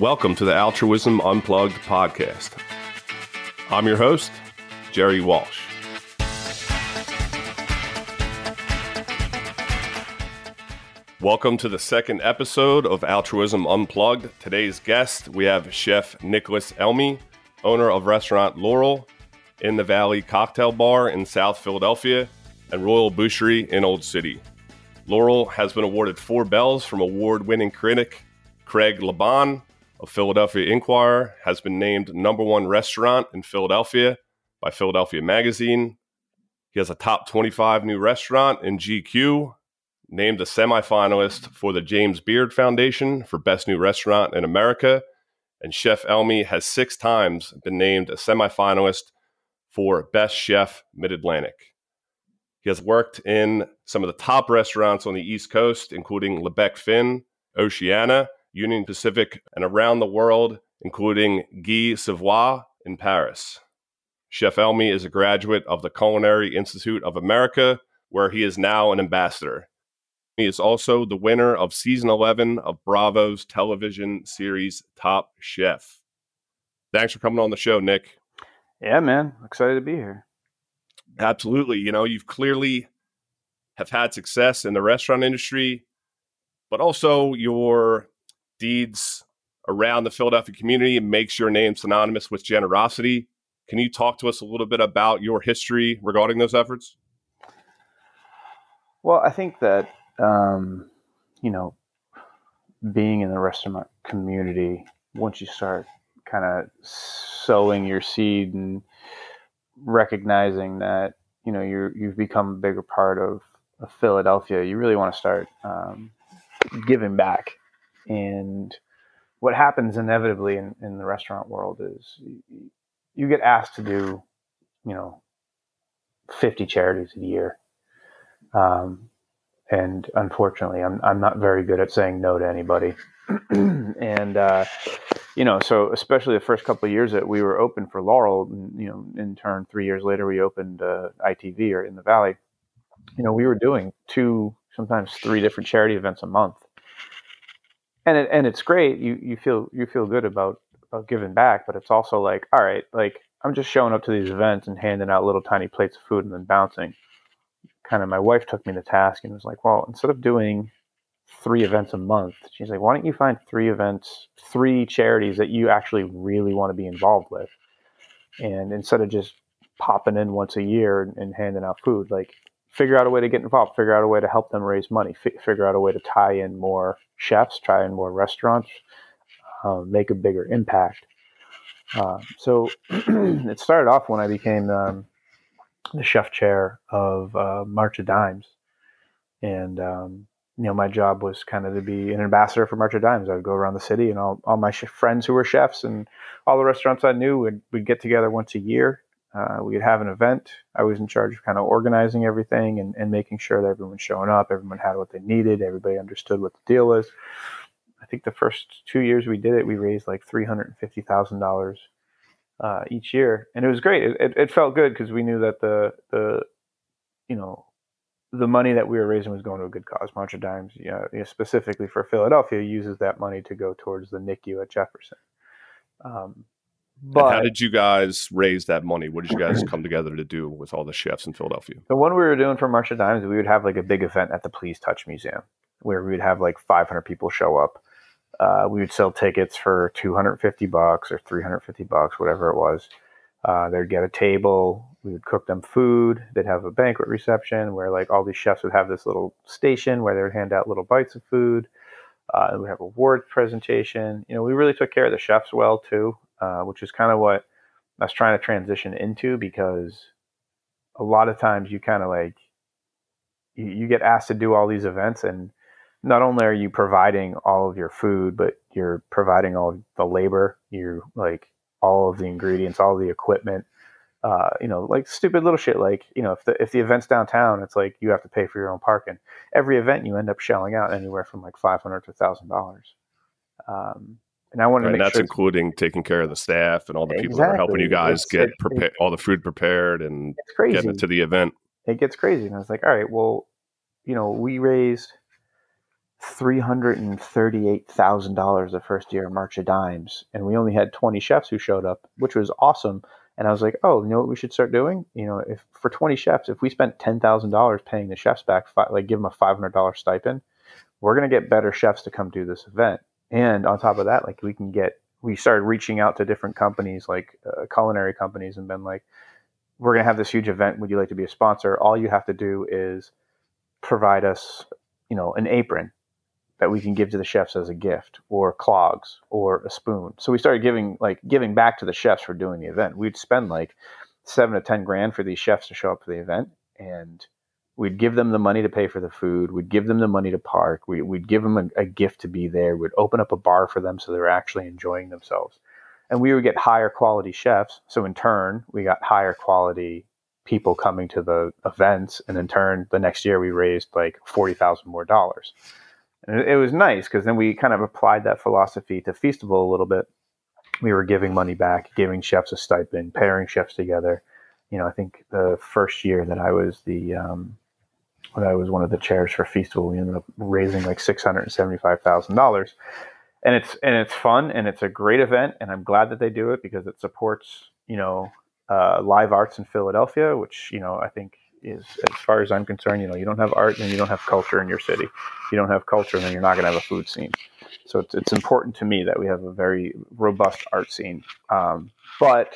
Welcome to the Altruism Unplugged podcast. I'm your host, Jerry Walsh. Welcome to the second episode of Altruism Unplugged. Today's guest, we have Chef Nicholas Elmi, owner of restaurant Laurel in the Valley Cocktail Bar in South Philadelphia and Royal Boucherie in Old City. Laurel has been awarded four bells from award winning critic Craig LaBan of Philadelphia Inquirer, has been named number one restaurant in Philadelphia by Philadelphia Magazine. He has a top 25 new restaurant in GQ, named a semifinalist for the James Beard Foundation for Best New Restaurant in America. And Chef Elmi has six times been named a semifinalist for Best Chef Mid Atlantic. He has worked in some of the top restaurants on the East Coast, including Le Bec Fin, Oceana, Union Pacific, and around the world, including Guy Savoy in Paris. Chef Elmi is a graduate of the Culinary Institute of America, where he is now an ambassador. He is also the winner of season 11 of Bravo's television series Top Chef. Thanks for coming on the show, Nick. Yeah, man. Excited to be here. Absolutely. You know, you've clearly have had success in the restaurant industry, but also your deeds around the Philadelphia community and makes your name synonymous with generosity. Can you talk to us a little bit about your history regarding those efforts? Well, I think that um, you know, being in the restaurant community, once you start kind of sowing your seed and recognizing that you know you you've become a bigger part of, of Philadelphia, you really want to start um, giving back. And what happens inevitably in, in the restaurant world is you, get asked to do, you know, 50 charities a year. Um, and unfortunately, I'm I'm not very good at saying no to anybody. and uh, you know, so especially the first couple of years that we were open for Laurel, you know, in turn, three years later, we opened uh, ITV or in the Valley. You know, we were doing two, sometimes three different charity events a month, and it, and it's great. You you feel you feel good about about giving back, but it's also like, all right, like I'm just showing up to these events and handing out little tiny plates of food and then bouncing kind of my wife took me to task and was like, well, instead of doing three events a month, she's like, why don't you find three events, three charities that you actually really want to be involved with? And instead of just popping in once a year and, and handing out food, like figure out a way to get involved, figure out a way to help them raise money, f- figure out a way to tie in more chefs, tie in more restaurants, um, make a bigger impact. Uh, so it started off when I became um, the chef chair of uh, March of Dimes, and um, you know my job was kind of to be an ambassador for March of Dimes. I would go around the city, and all, all my sh- friends who were chefs and all the restaurants I knew would would get together once a year. Uh, we'd have an event. I was in charge of kind of organizing everything and, and making sure that everyone's showing up, everyone had what they needed, everybody understood what the deal was. I think the first two years we did it, we raised like three hundred and fifty thousand dollars uh, each year, and it was great. It, it, it felt good because we knew that the the you know the money that we were raising was going to a good cause. March Dimes, you know, specifically for Philadelphia, uses that money to go towards the NICU at Jefferson. Um, but and how did you guys raise that money? What did you guys come together to do with all the chefs in Philadelphia? The one we were doing for March of Dimes, we would have like a big event at the Please Touch Museum where we would have like 500 people show up uh, we would sell tickets for 250 bucks or 350 bucks, whatever it was. Uh, they'd get a table. We would cook them food. They'd have a banquet reception where like all these chefs would have this little station where they would hand out little bites of food. Uh, we have a award presentation. You know, we really took care of the chefs well too, uh, which is kind of what I was trying to transition into because a lot of times you kind of like you, you get asked to do all these events and not only are you providing all of your food, but you're providing all the labor, you're like all of the ingredients, all the equipment. Uh, you know, like stupid little shit. Like you know, if the if the event's downtown, it's like you have to pay for your own parking. Every event, you end up shelling out anywhere from like five hundred to thousand dollars. And I want to make that's sure including taking care of the staff and all the people that are helping you guys it's, get prepared, all the food prepared and getting it to the event. It gets crazy, and I was like, all right, well, you know, we raised three hundred and thirty-eight thousand dollars the first year of March of Dimes, and we only had twenty chefs who showed up, which was awesome. And I was like, oh, you know what we should start doing? You know, if for twenty chefs, if we spent ten thousand dollars paying the chefs back, like give them a five hundred dollar stipend, we're gonna get better chefs to come do this event. And on top of that, like we can get, we started reaching out to different companies, like uh, culinary companies, and been like, we're gonna have this huge event. Would you like to be a sponsor? All you have to do is provide us, you know, an apron that we can give to the chefs as a gift or clogs or a spoon. So we started giving like giving back to the chefs for doing the event. We'd spend like seven to ten grand for these chefs to show up for the event and we'd give them the money to pay for the food. We'd give them the money to park. We, would give them a, a gift to be there. We'd open up a bar for them so they're actually enjoying themselves. And we would get higher quality chefs. So in turn, we got higher quality people coming to the events. And in turn, the next year we raised like 40,000 more dollars. And it, it was nice because then we kind of applied that philosophy to Feastival a little bit. We were giving money back, giving chefs a stipend, pairing chefs together. You know, I think the first year that I was the um, I was one of the chairs for Feastival, we ended up raising like six hundred and seventy-five thousand dollars, and it's and it's fun and it's a great event, and I'm glad that they do it because it supports you know uh, live arts in Philadelphia, which you know I think is as far as I'm concerned, you know, you don't have art and you don't have culture in your city. If you don't have culture, then you're not going to have a food scene. So it's, it's important to me that we have a very robust art scene. Um, but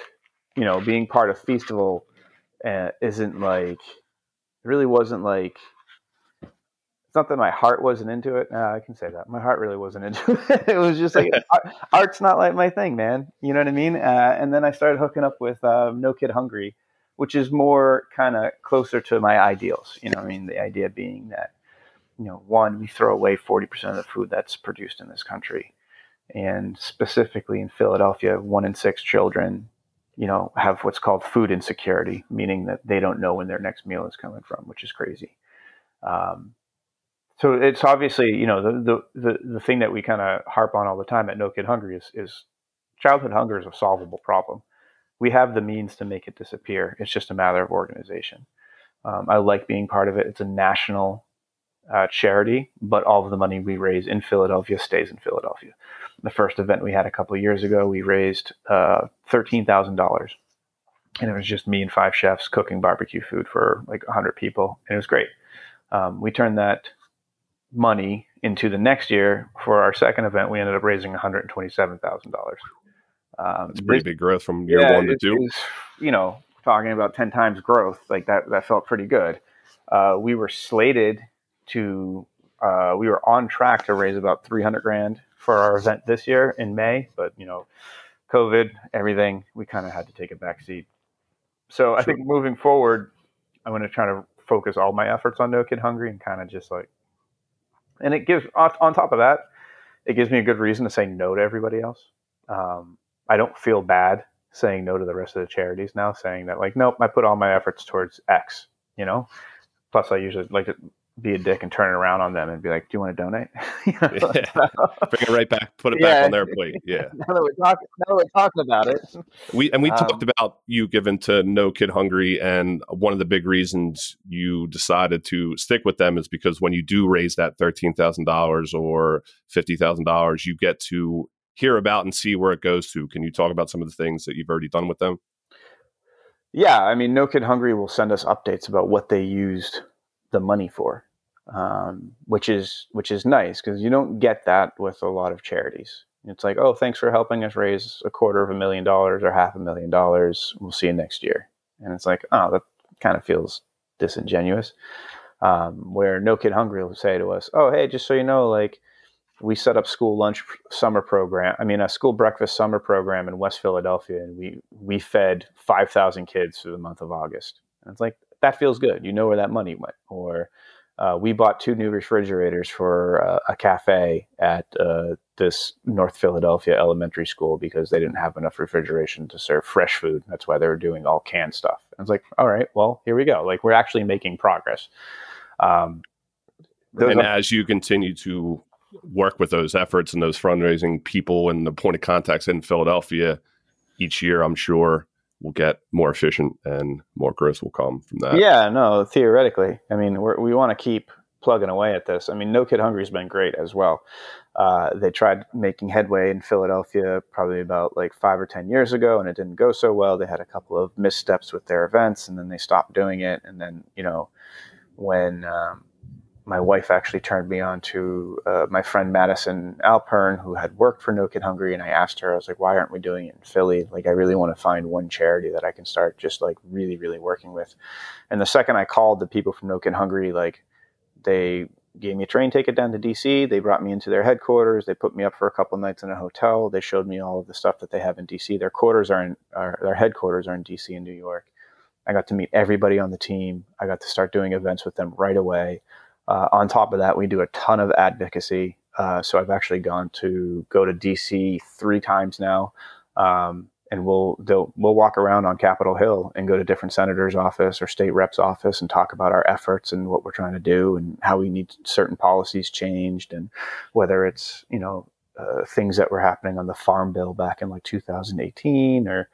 you know, being part of Feastival uh, isn't like it really wasn't like it's not that my heart wasn't into it. I can say that my heart really wasn't into it. it was just like art, art's not like my thing, man. You know what I mean? Uh, and then I started hooking up with um, No Kid Hungry, which is more kind of closer to my ideals. You know, I mean, the idea being that you know, one, we throw away forty percent of the food that's produced in this country, and specifically in Philadelphia, one in six children you know, have what's called food insecurity, meaning that they don't know when their next meal is coming from, which is crazy. Um, so it's obviously, you know, the the the, the thing that we kind of harp on all the time at No Kid Hungry is is childhood hunger is a solvable problem. We have the means to make it disappear. It's just a matter of organization. Um, I like being part of it. It's a national uh, charity, but all of the money we raise in Philadelphia stays in Philadelphia the first event we had a couple of years ago, we raised uh, thirteen thousand dollars, and it was just me and five chefs cooking barbecue food for like hundred people, and it was great. Um, we turned that money into the next year for our second event. We ended up raising one hundred twenty-seven thousand dollars. Um, it's pretty big growth from year yeah, one to two. Was, you know, talking about ten times growth, like that. That felt pretty good. Uh, we were slated to. Uh, we were on track to raise about three hundred grand for our event this year in May, but you know, COVID, everything, we kind of had to take a back seat. So I think moving forward, I'm going to try to focus all my efforts on No Kid Hungry and kind of just like, and it gives on top of that, it gives me a good reason to say no to everybody else. Um, I don't feel bad saying no to the rest of the charities now, saying that like, nope, I put all my efforts towards X. You know, plus I usually like to be a dick and turn it around on them and be like, "Do you want to donate?" you know, yeah. Bring it right back, put it yeah. back on their plate. Yeah. now that we're talking, now we're talking about it, we and we um, talked about you giving to No Kid Hungry, and one of the big reasons you decided to stick with them is because when you do raise that thirteen thousand dollars or fifty thousand dollars, you get to hear about and see where it goes to. Can you talk about some of the things that you've already done with them? Yeah, I mean, No Kid Hungry will send us updates about what they used the money for, um, which is which is nice because you don't get that with a lot of charities. It's like, oh, thanks for helping us raise a quarter of a million dollars or half a million dollars. We'll see you next year. And it's like, oh, that kind of feels disingenuous. Um, where No Kid Hungry will say to us, oh, hey, just so you know, like we set up school lunch summer program. I mean, a school breakfast summer program in West Philadelphia, and we we fed five thousand kids for the month of August. And it's like that feels good. You know where that money went. Or uh, we bought two new refrigerators for uh, a cafe at uh, this North Philadelphia elementary school because they didn't have enough refrigeration to serve fresh food. That's why they were doing all canned stuff. And it's like, all right, well, here we go. Like we're actually making progress. Um, and are- as you continue to work with those efforts and those fundraising people and the point of contacts in Philadelphia each year, I'm sure will get more efficient and more growth will come from that. Yeah, no, theoretically. I mean, we we want to keep plugging away at this. I mean, No Kid Hungry's been great as well. Uh, they tried making headway in Philadelphia probably about like five or 10 years ago, and it didn't go so well. They had a couple of missteps with their events, and then they stopped doing it. And then, you know, when um, my wife actually turned me on to uh, my friend Madison Alpern, who had worked for No Kid Hungry, and I asked her, I was like, why aren't we doing it in Philly? Like, I really want to find one charity that I can start just like really, really working with. And the second I called the people from No Kid Hungry, like, they gave me a train ticket down to DC. They brought me into their headquarters. They put me up for a couple nights in a hotel. They showed me all of the stuff that they have in DC. Their quarters are in, are, their headquarters are in DC and New York. I got to meet everybody on the team. I got to start doing events with them right away. Uh, on top of that, we do a ton of advocacy. Uh, so I've actually gone to go to DC three times now. Um, and we'll we'll walk around on Capitol Hill and go to different senators' office or state reps' office and talk about our efforts and what we're trying to do and how we need certain policies changed and whether it's you know uh, things that were happening on the farm bill back in like 2018 or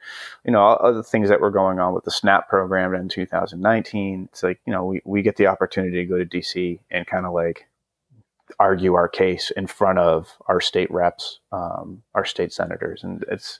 you know other things that were going on with the snap program in 2019 it's like you know we, we get the opportunity to go to dc and kind of like argue our case in front of our state reps, um, our state senators, and it's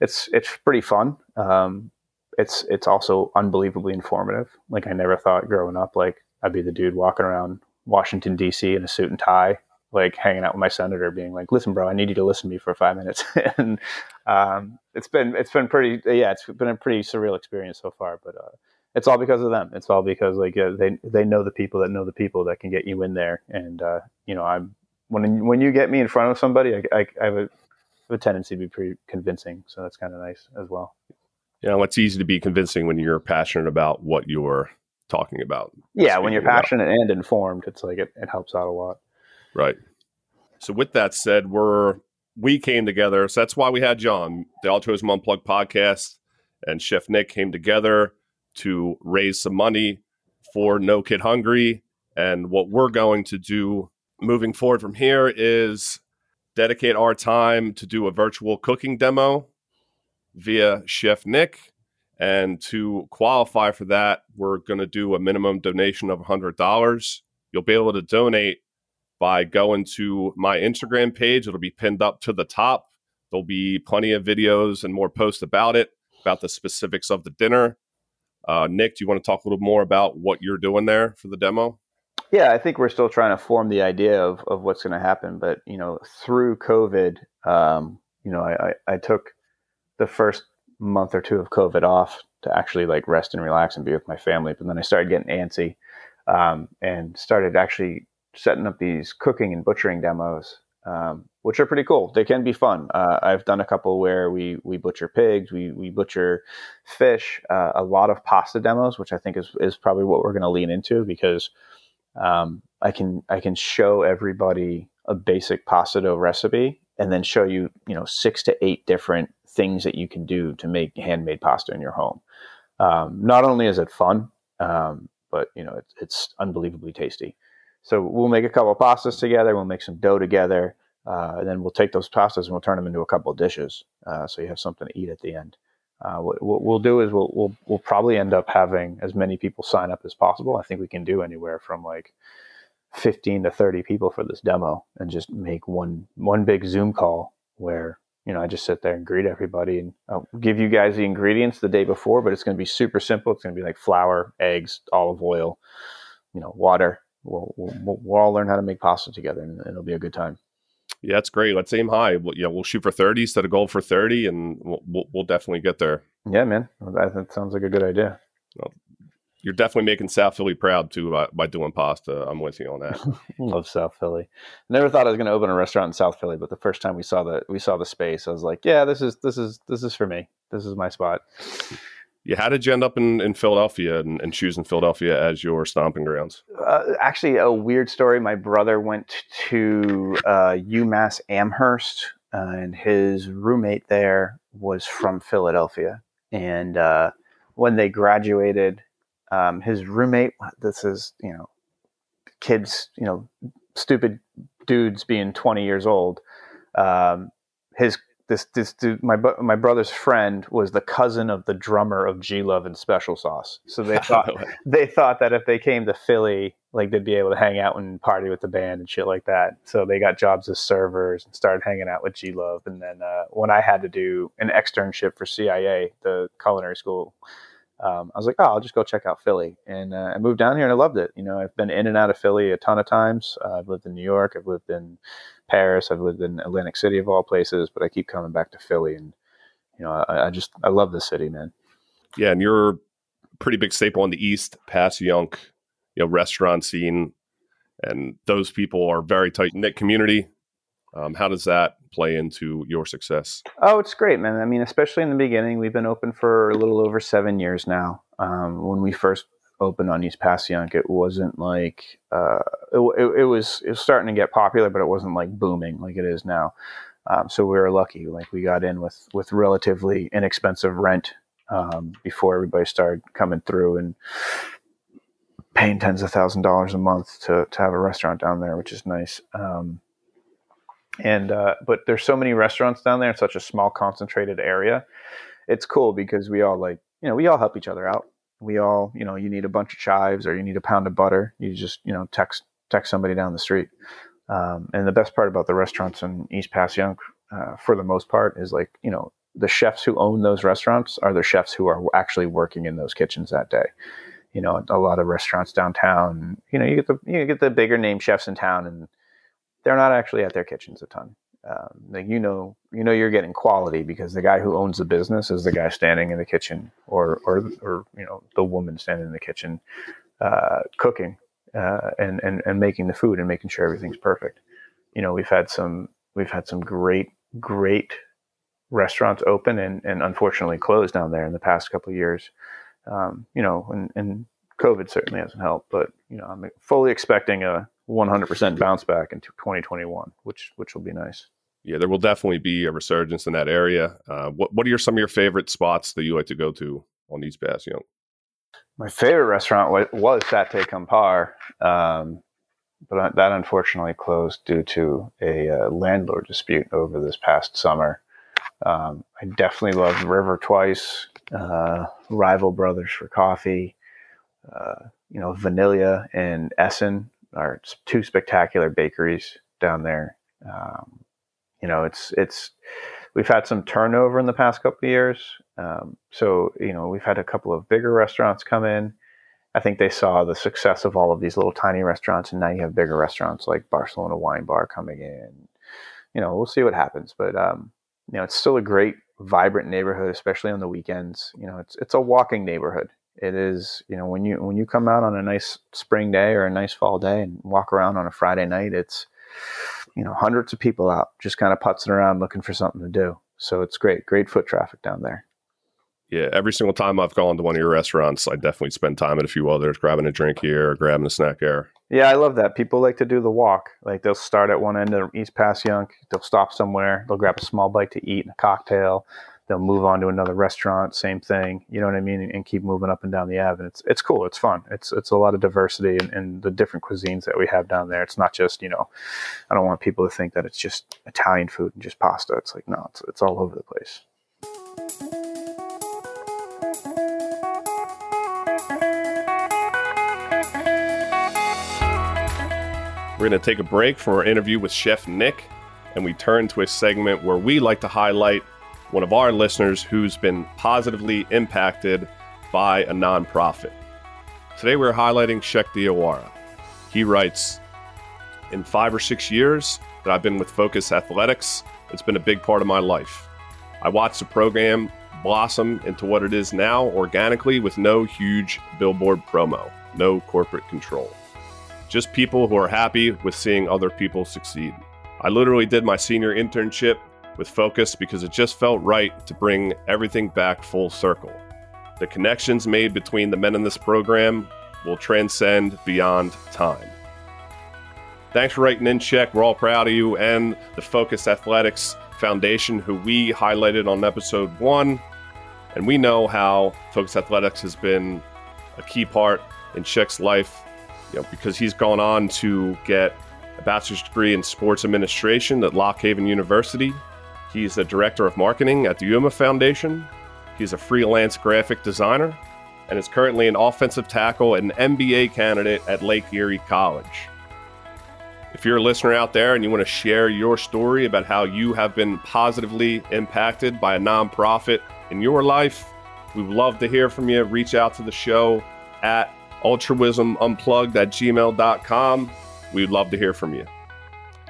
it's it's pretty fun. Um, it's it's also unbelievably informative. Like I never thought growing up, like I'd be the dude walking around Washington D.C. in a suit and tie, like hanging out with my senator, being like, "Listen, bro, I need you to listen to me for five minutes." and um, it's been it's been pretty yeah, it's been a pretty surreal experience so far, but. Uh, it's all because of them. It's all because like uh, they they know the people that know the people that can get you in there. And uh, you know, I'm when when you get me in front of somebody, I, I, I have, a, a tendency to be pretty convincing. So that's kind of nice as well. You know, it's easy to be convincing when you're passionate about what you're talking about. Yeah, when you're passionate about. and informed, it's like it, it helps out a lot. Right. So with that said, we're we came together. So that's why we had John, the Altruism Unplugged podcast, and Chef Nick came together to raise some money for No Kid Hungry. And what we're going to do moving forward from here is dedicate our time to do a virtual cooking demo via Chef Nick. And to qualify for that, we're going to do a minimum donation of $100. You'll be able to donate by going to my Instagram page. It'll be pinned up to the top. There'll be plenty of videos and more posts about it, about the specifics of the dinner. Uh, Nick, do you want to talk a little more about what you're doing there for the demo? Yeah, I think we're still trying to form the idea of, of what's going to happen. But, you know, through COVID, um, you know, I, I, I, took the first month or two of COVID off to actually like rest and relax and be with my family. But then I started getting antsy um, and started actually setting up these cooking and butchering demos um, which are pretty cool. They can be fun. Uh, I've done a couple where we we butcher pigs, we we butcher fish, uh, a lot of pasta demos, which I think is is probably what we're going to lean into because um, I can I can show everybody a basic pasta dough recipe and then show you you know six to eight different things that you can do to make handmade pasta in your home. Um, not only is it fun, um, but you know it's, it's unbelievably tasty. So we'll make a couple of pastas together. We'll make some dough together. Uh, and then we'll take those pastas and we'll turn them into a couple of dishes. Uh, so you have something to eat at the end. Uh, what, what, we'll do is we'll, we'll, we'll probably end up having as many people sign up as possible. I think we can do anywhere from like 15 to 30 people for this demo and just make one, one big Zoom call where, you know, I just sit there and greet everybody and I'll give you guys the ingredients the day before, but it's going to be super simple. It's going to be like flour, eggs, olive oil, you know, water, we'll, we'll, we'll all learn how to make pasta together and it'll be a good time. Yeah, that's great. Let's aim high. We'll, yeah, we'll shoot for 30, set a goal for 30, and we'll, we'll, we'll definitely get there. Yeah, man. That, that sounds like a good idea. Well, you're definitely making South Philly proud too by, by doing pasta. I'm with you on that. Love South Philly. Never thought I was going to open a restaurant in South Philly, but the first time we saw the we saw the space, I was like, yeah, this is this is this is for me. This is my spot yeah, how did you end up in, in Philadelphia and, and choosing Philadelphia as your stomping grounds? Uh, actually, a weird story. My brother went to uh, UMass Amherst, uh, and his roommate there was from Philadelphia. And uh, when they graduated, um, his roommate, this is, you know, kids, you know, stupid dudes being 20 years old. Um, his this this dude, my my brother's friend was the cousin of the drummer of G Love and Special Sauce. So they thought they thought that if they came to Philly, like they'd be able to hang out and party with the band and shit like that. So they got jobs as servers and started hanging out with G Love. And then uh, when I had to do an externship for CIA, the culinary school, um, I was like, oh, I'll just go check out Philly. And uh, I moved down here and I loved it. You know, I've been in and out of Philly a ton of times. Uh, I've lived in New York. I've lived in Paris. I've lived in Atlantic City of all places, but I keep coming back to Philly. And, you know, I, I just, I love the city, man. Yeah. And you're a pretty big staple on the East, Passyunk, you know, restaurant scene. And those people are very tight knit community. Um, how does that play into your success? Oh, it's great, man. I mean, especially in the beginning, we've been open for a little over seven years now. Um, when we first opened on East Passyunk, it wasn't like uh, it, it, it, was it was starting to get popular, but it wasn't like booming like it is now. Um, so we were lucky. Like we got in with with relatively inexpensive rent um, before everybody started coming through and paying tens of thousand dollars a month to to have a restaurant down there, which is nice. Um, and uh, but there's so many restaurants down there in such a small concentrated area. It's cool because we all like you know we all help each other out we all, you know, you need a bunch of chives or you need a pound of butter. You just, you know, text text somebody down the street. Um, and the best part about the restaurants in East Passyunk, uh, for the most part, is like, you know, the chefs who own those restaurants are the chefs who are actually working in those kitchens that day. You know, a lot of restaurants downtown, you know, you get the you get the bigger name chefs in town, and they're not actually at their kitchens a ton. Um, like you know you know you're getting quality because the guy who owns the business is the guy standing in the kitchen or or or you know the woman standing in the kitchen uh, cooking uh, and and and making the food and making sure everything's perfect. You know we've had some we've had some great great restaurants open and, and unfortunately closed down there in the past couple of years. Um, you know and, and covid certainly hasn't helped but you know i'm fully expecting a 100% bounce back into 2021 which which will be nice yeah, there will definitely be a resurgence in that area. Uh, what What are your, some of your favorite spots that you like to go to on East Passyunk? My favorite restaurant was, was Satay Kampar, um, but that unfortunately closed due to a uh, landlord dispute over this past summer. Um, I definitely loved River Twice, uh, Rival Brothers for Coffee, uh, you know, Vanilla and Essen are two spectacular bakeries down there. Um, you know, it's it's we've had some turnover in the past couple of years. Um, so you know, we've had a couple of bigger restaurants come in. I think they saw the success of all of these little tiny restaurants, and now you have bigger restaurants like Barcelona Wine Bar coming in. You know, we'll see what happens, but um, you know, it's still a great, vibrant neighborhood, especially on the weekends. You know, it's it's a walking neighborhood. It is, you know, when you when you come out on a nice spring day or a nice fall day and walk around on a Friday night, it's you know hundreds of people out just kind of putzing around looking for something to do. So it's great, great foot traffic down there. Yeah, every single time I've gone to one of your restaurants, I definitely spend time at a few others, grabbing a drink here or grabbing a snack there. Yeah, I love that. People like to do the walk. Like they'll start at one end of East Passyunk, they'll stop somewhere, they'll grab a small bite to eat and a cocktail, they'll move on to another restaurant, same thing. You know what I mean? And, and keep moving up and down the avenue. It's it's cool. It's fun. It's it's a lot of diversity in, in, the different cuisines that we have down there. It's not just you know, I don't want people to think that it's just Italian food and just pasta. It's like no, it's it's all over the place. We're going to take a break for our interview with Chef Nick, and we turn to a segment where we like to highlight one of our listeners who's been positively impacted by a nonprofit. Today we're highlighting Shek Diawara. He writes, In five or six years that I've been with Focus Athletics, it's been a big part of my life. I watched the program blossom into what it is now organically with no huge billboard promo, no corporate control. Just people who are happy with seeing other people succeed. I literally did my senior internship with focus because it just felt right to bring everything back full circle. The connections made between the men in this program will transcend beyond time. Thanks for writing in, Shek. We're all proud of you and the Focus Athletics Foundation, who we highlighted on episode one. And we know how Focus Athletics has been a key part in Shek's life, you know, because he's gone on to get a bachelor's degree in sports administration at Lock Haven University He's the director of marketing at the Yuma Foundation. He's a freelance graphic designer and is currently an offensive tackle and MBA candidate at Lake Erie College. If you're a listener out there and you want to share your story about how you have been positively impacted by a nonprofit in your life, we would love to hear from you. Reach out to the show at altruismunplugged at gmail.com. We'd love to hear from you.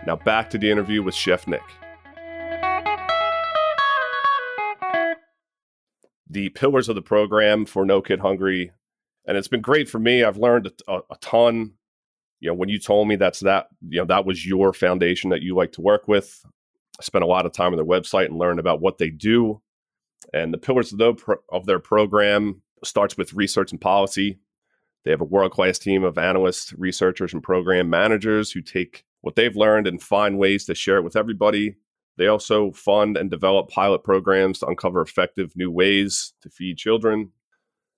Now back to the interview with Chef Nick. The pillars of the program for No Kid Hungry, and it's been great for me. I've learned a, a ton. You know when you told me that's that you know that was your foundation that you like to work with i spent a lot of time on their website and learned about what they do. And the pillars of, the, of their program starts with research and policy. They have a world-class team of analysts researchers and program managers who take what they've learned and find ways to share it with everybody they also fund and develop pilot programs to uncover effective new ways to feed children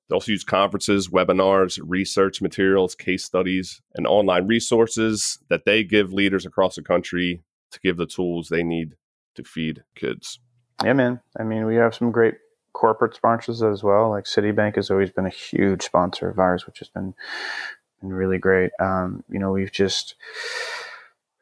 they also use conferences, webinars, research materials, case studies, and online resources that they give leaders across the country to give the tools they need to feed kids. Yeah, man. I mean, we have some great corporate sponsors as well. Like Citibank has always been a huge sponsor of ours, which has been been really great. Um, you know, we've just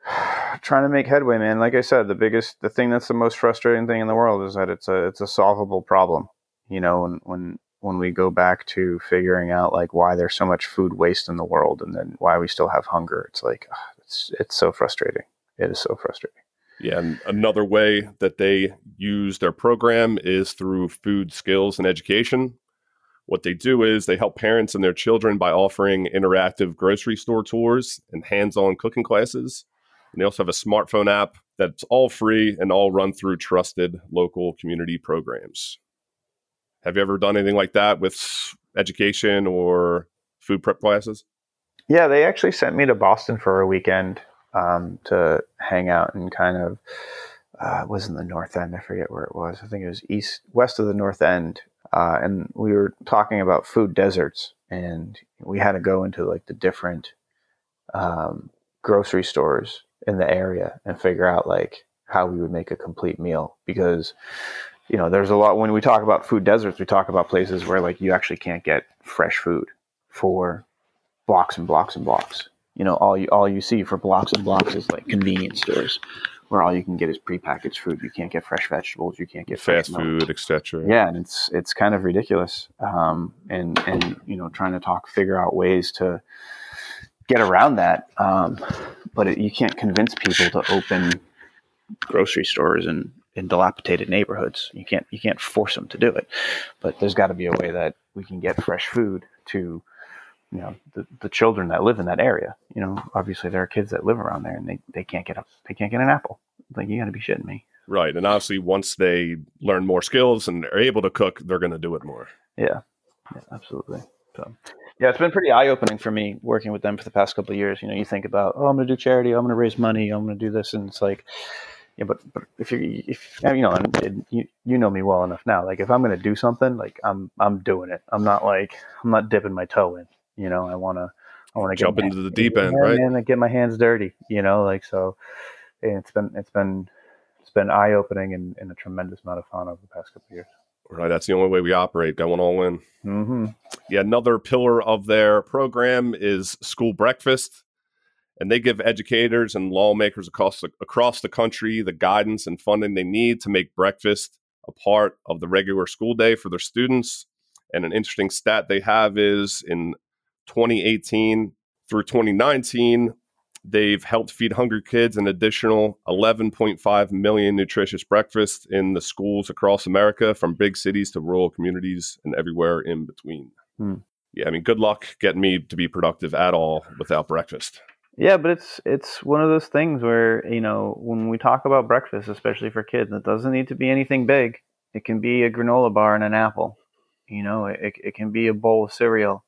trying to make headway, man. Like I said, the biggest, the thing that's the most frustrating thing in the world is that it's a it's a solvable problem. You know, when when when we go back to figuring out like why there's so much food waste in the world and then why we still have hunger it's like it's it's so frustrating it is so frustrating yeah and another way that they use their program is through food skills and education what they do is they help parents and their children by offering interactive grocery store tours and hands-on cooking classes and they also have a smartphone app that's all free and all run through trusted local community programs have you ever done anything like that with education or food prep classes? Yeah, they actually sent me to Boston for a weekend um, to hang out and kind of uh, was in the North End. I forget where it was. I think it was east west of the North End, uh, and we were talking about food deserts, and we had to go into like the different um, grocery stores in the area and figure out like how we would make a complete meal because you know, there's a lot when we talk about food deserts, we talk about places where like you actually can't get fresh food for blocks and blocks and blocks. You know, all you all you see for blocks and blocks is like convenience stores where all you can get is prepackaged food. You can't get fresh vegetables. You can't get fast food, etc. Yeah, and it's it's kind of ridiculous. Um, and and you know, trying to talk, figure out ways to get around that. Um, but it, you can't convince people to open grocery stores and in dilapidated neighborhoods. You can't you can't force them to do it, but there's got to be a way that we can get fresh food to you know the, the children that live in that area. You know, obviously there are kids that live around there and they, they can't get a, they can't get an apple. Like you got to be shitting me. Right, and obviously once they learn more skills and are able to cook, they're going to do it more. Yeah, yeah, absolutely. So, yeah, it's been pretty eye opening for me working with them for the past couple of years. You know, you think about, oh, I'm going to do charity, I'm going to raise money, I'm going to do this, and it's like, yeah, but, but if you if you know and, and you you know me well enough now, like if I'm gonna do something, like I'm I'm doing it. I'm not like I'm not dipping my toe in. You know, I wanna I wanna jump into the deep end, right? And get my hands dirty. You know, like so. It's been it's been it's been eye opening and, and, a tremendous amount of fun over the past couple of years. Right, that's the only way we operate, going all in. Mm-hmm. Yeah, another pillar of their program is school breakfast and they give educators and lawmakers across the, across the country the guidance and funding they need to make breakfast a part of the regular school day for their students. And an interesting stat they have is in 2018 through 2019, they've helped feed hungry kids an additional 11.5 million nutritious breakfasts in the schools across America, from big cities to rural communities and everywhere in between. Hmm. Yeah, I mean, good luck getting me to be productive at all without breakfast. Yeah, but it's it's one of those things where you know when we talk about breakfast, especially for kids, it doesn't need to be anything big. It can be a granola bar and an apple. You know, it it can be a bowl of cereal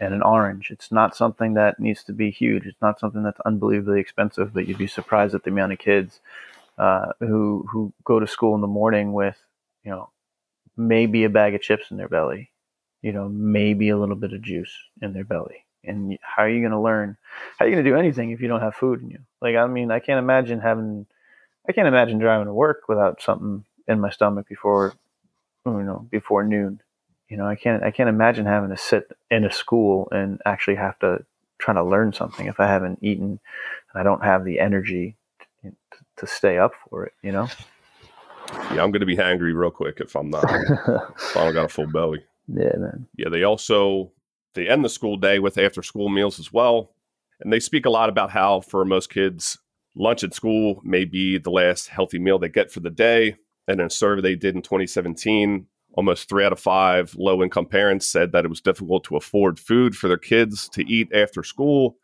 and an orange. It's not something that needs to be huge. It's not something that's unbelievably expensive. But you'd be surprised at the amount of kids uh, who who go to school in the morning with you know maybe a bag of chips in their belly, you know maybe a little bit of juice in their belly and how are you going to learn how are you going to do anything if you don't have food in you like i mean i can't imagine having I can't imagine driving to work without something in my stomach before, you know, before noon. You know, I can't I can't imagine having to sit in a school and actually have to try to learn something if I haven't eaten and I don't have the energy to, to stay up for it. You know. Yeah, I'm going to be hangry real quick if I'm not. if I don't got a full belly. Yeah, man. Yeah, they also they end the school day with after school meals as well. And they speak a lot about how for most kids, lunch at school may be the last healthy meal they get for the day. And in a survey they did in 2017, almost three out of five low income parents said that it was difficult to afford food for their kids to eat after school.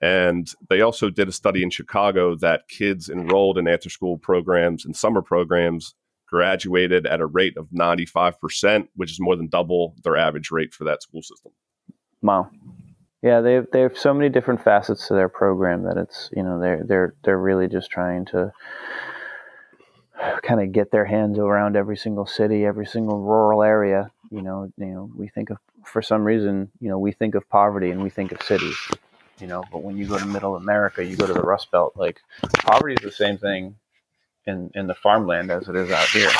And they also did a study in Chicago that kids enrolled in after school programs and summer programs graduated at a rate of 95%, which is more than double their average rate for that school system. Wow. Yeah, they have, they have so many different facets to their program that it's you know they're they're they're really just trying to kind of get their hands around every single city, every single rural area. You know, you know, we think of for some reason, you know, we think of poverty and we think of cities. You know, but when you go to Middle America, you go to the Rust Belt. Like poverty is the same thing in in the farmland as it is out here.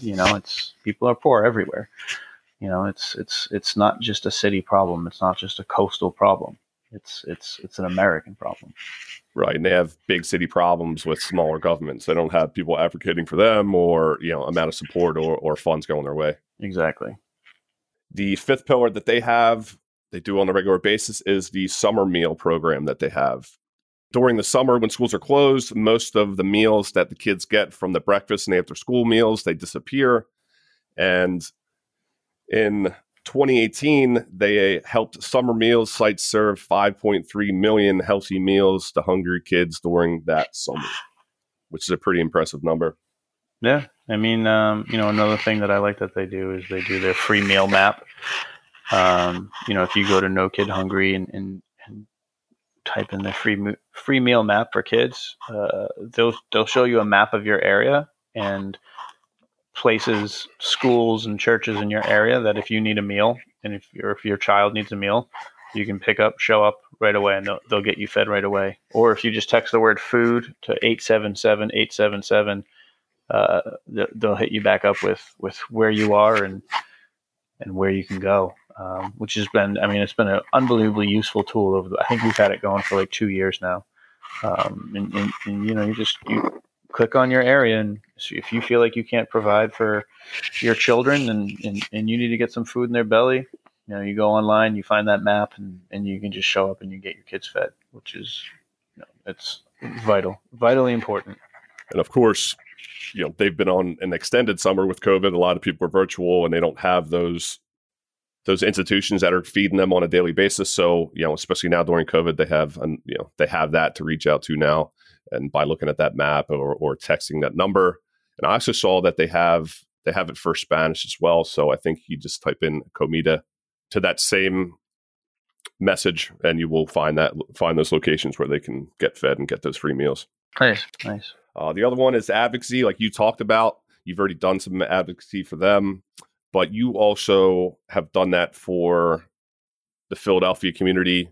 You know, it's people are poor everywhere. You know, it's it's it's not just a city problem. It's not just a coastal problem. It's it's it's an American problem. Right, and they have big city problems with smaller governments. They don't have people advocating for them, or you know, amount of support or, or funds going their way. Exactly. The fifth pillar that they have, they do on a regular basis, is the summer meal program that they have during the summer when schools are closed most of the meals that the kids get from the breakfast and after school meals they disappear and in 2018 they helped summer meals sites serve 5.3 million healthy meals to hungry kids during that summer which is a pretty impressive number. Yeah i mean um, you know another thing that i like that they do is they do their free meal map. Um, you know if you go to no kid hungry and, and type in the free free meal map for kids, uh, they'll they'll show you a map of your area and places, schools, and churches in your area that if you need a meal and if your if your child needs a meal, you can pick up, show up right away, and they'll, they'll get you fed right away. Or if you just text the word food to eight seven seven eight seven seven, uh, they'll hit you back up with with where you are and and where you can go um, which has been, I mean, it's been an unbelievably useful tool. Over the, I think we've had it going for like two years now. Um, and, and, and, you know, you just you click on your area, and if you feel like you can't provide for your children, and, and, and you need to get some food in their belly, you know, you go online, you find that map, and, and you can just show up and you get your kids fed, which is, you know, it's vital, vitally important. And of course, you know they've been on an extended summer with COVID. A lot of people are virtual, and they don't have those those institutions that are feeding them on a daily basis. So, you know, especially now during COVID, they have, you know, they have that to reach out to now. And by looking at that map or, or texting that number, and I also saw that they have they have it for Spanish as well. So I think you just type in Comida to that same message, and you will find that find those locations where they can get fed and get those free meals. Nice, nice. Uh, the other one is advocacy, like you talked about. You've already done some advocacy for them but you also have done that for the Philadelphia community,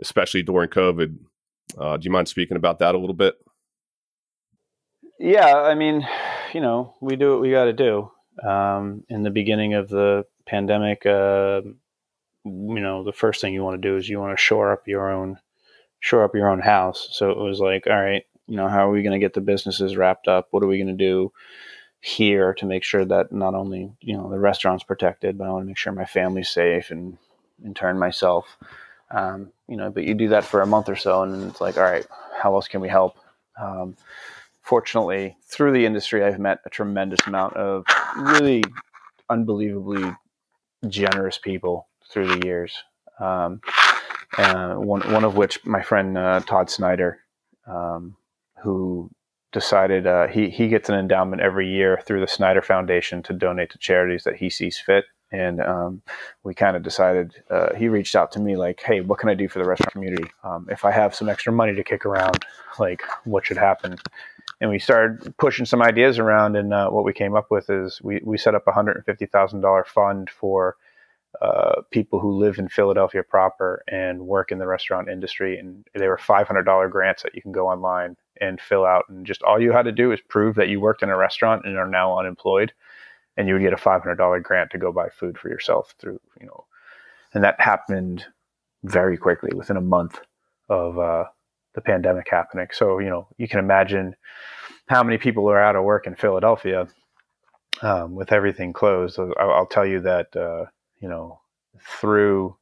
especially during COVID. Uh, do you mind speaking about that a little bit? Yeah, I mean, you know, we do what we got to do. Um, in the beginning of the pandemic, uh, you know, the first thing you want to do is you want to shore up your own, shore up your own house. So it was like, all right, you know, how are we going to get the businesses wrapped up? What are we going to do? here to make sure that not only you know the restaurant's protected, but I want to make sure my family's safe and in turn myself. Um, you know, but you do that for a month or so, and it's like, all right, how else can we help? Um, fortunately, through the industry, I've met a tremendous amount of really unbelievably generous people through the years. Um, uh, one one of which my friend uh, Todd Snyder, um, who decided uh, he he gets an endowment every year through the Snyder Foundation to donate to charities that he sees fit. And um, we kind of decided. Uh, he reached out to me like, "Hey, what can I do for the restaurant community? Um, if I have some extra money to kick around, like, what should happen?" And we started pushing some ideas around. And uh, what we came up with is we we set up a hundred and fifty thousand dollar fund for uh, people who live in Philadelphia proper and work in the restaurant industry. And they were $500 grants that you can go online and fill out. And just all you had to do is prove that you worked in a restaurant and are now unemployed, and you would get a five hundred dollar grant to go buy food for yourself through you know, and that happened very quickly within a month of uh, the pandemic happening. So you know you can imagine how many people are out of work in Philadelphia um, with everything closed. I'll, I'll tell you that uh, you know through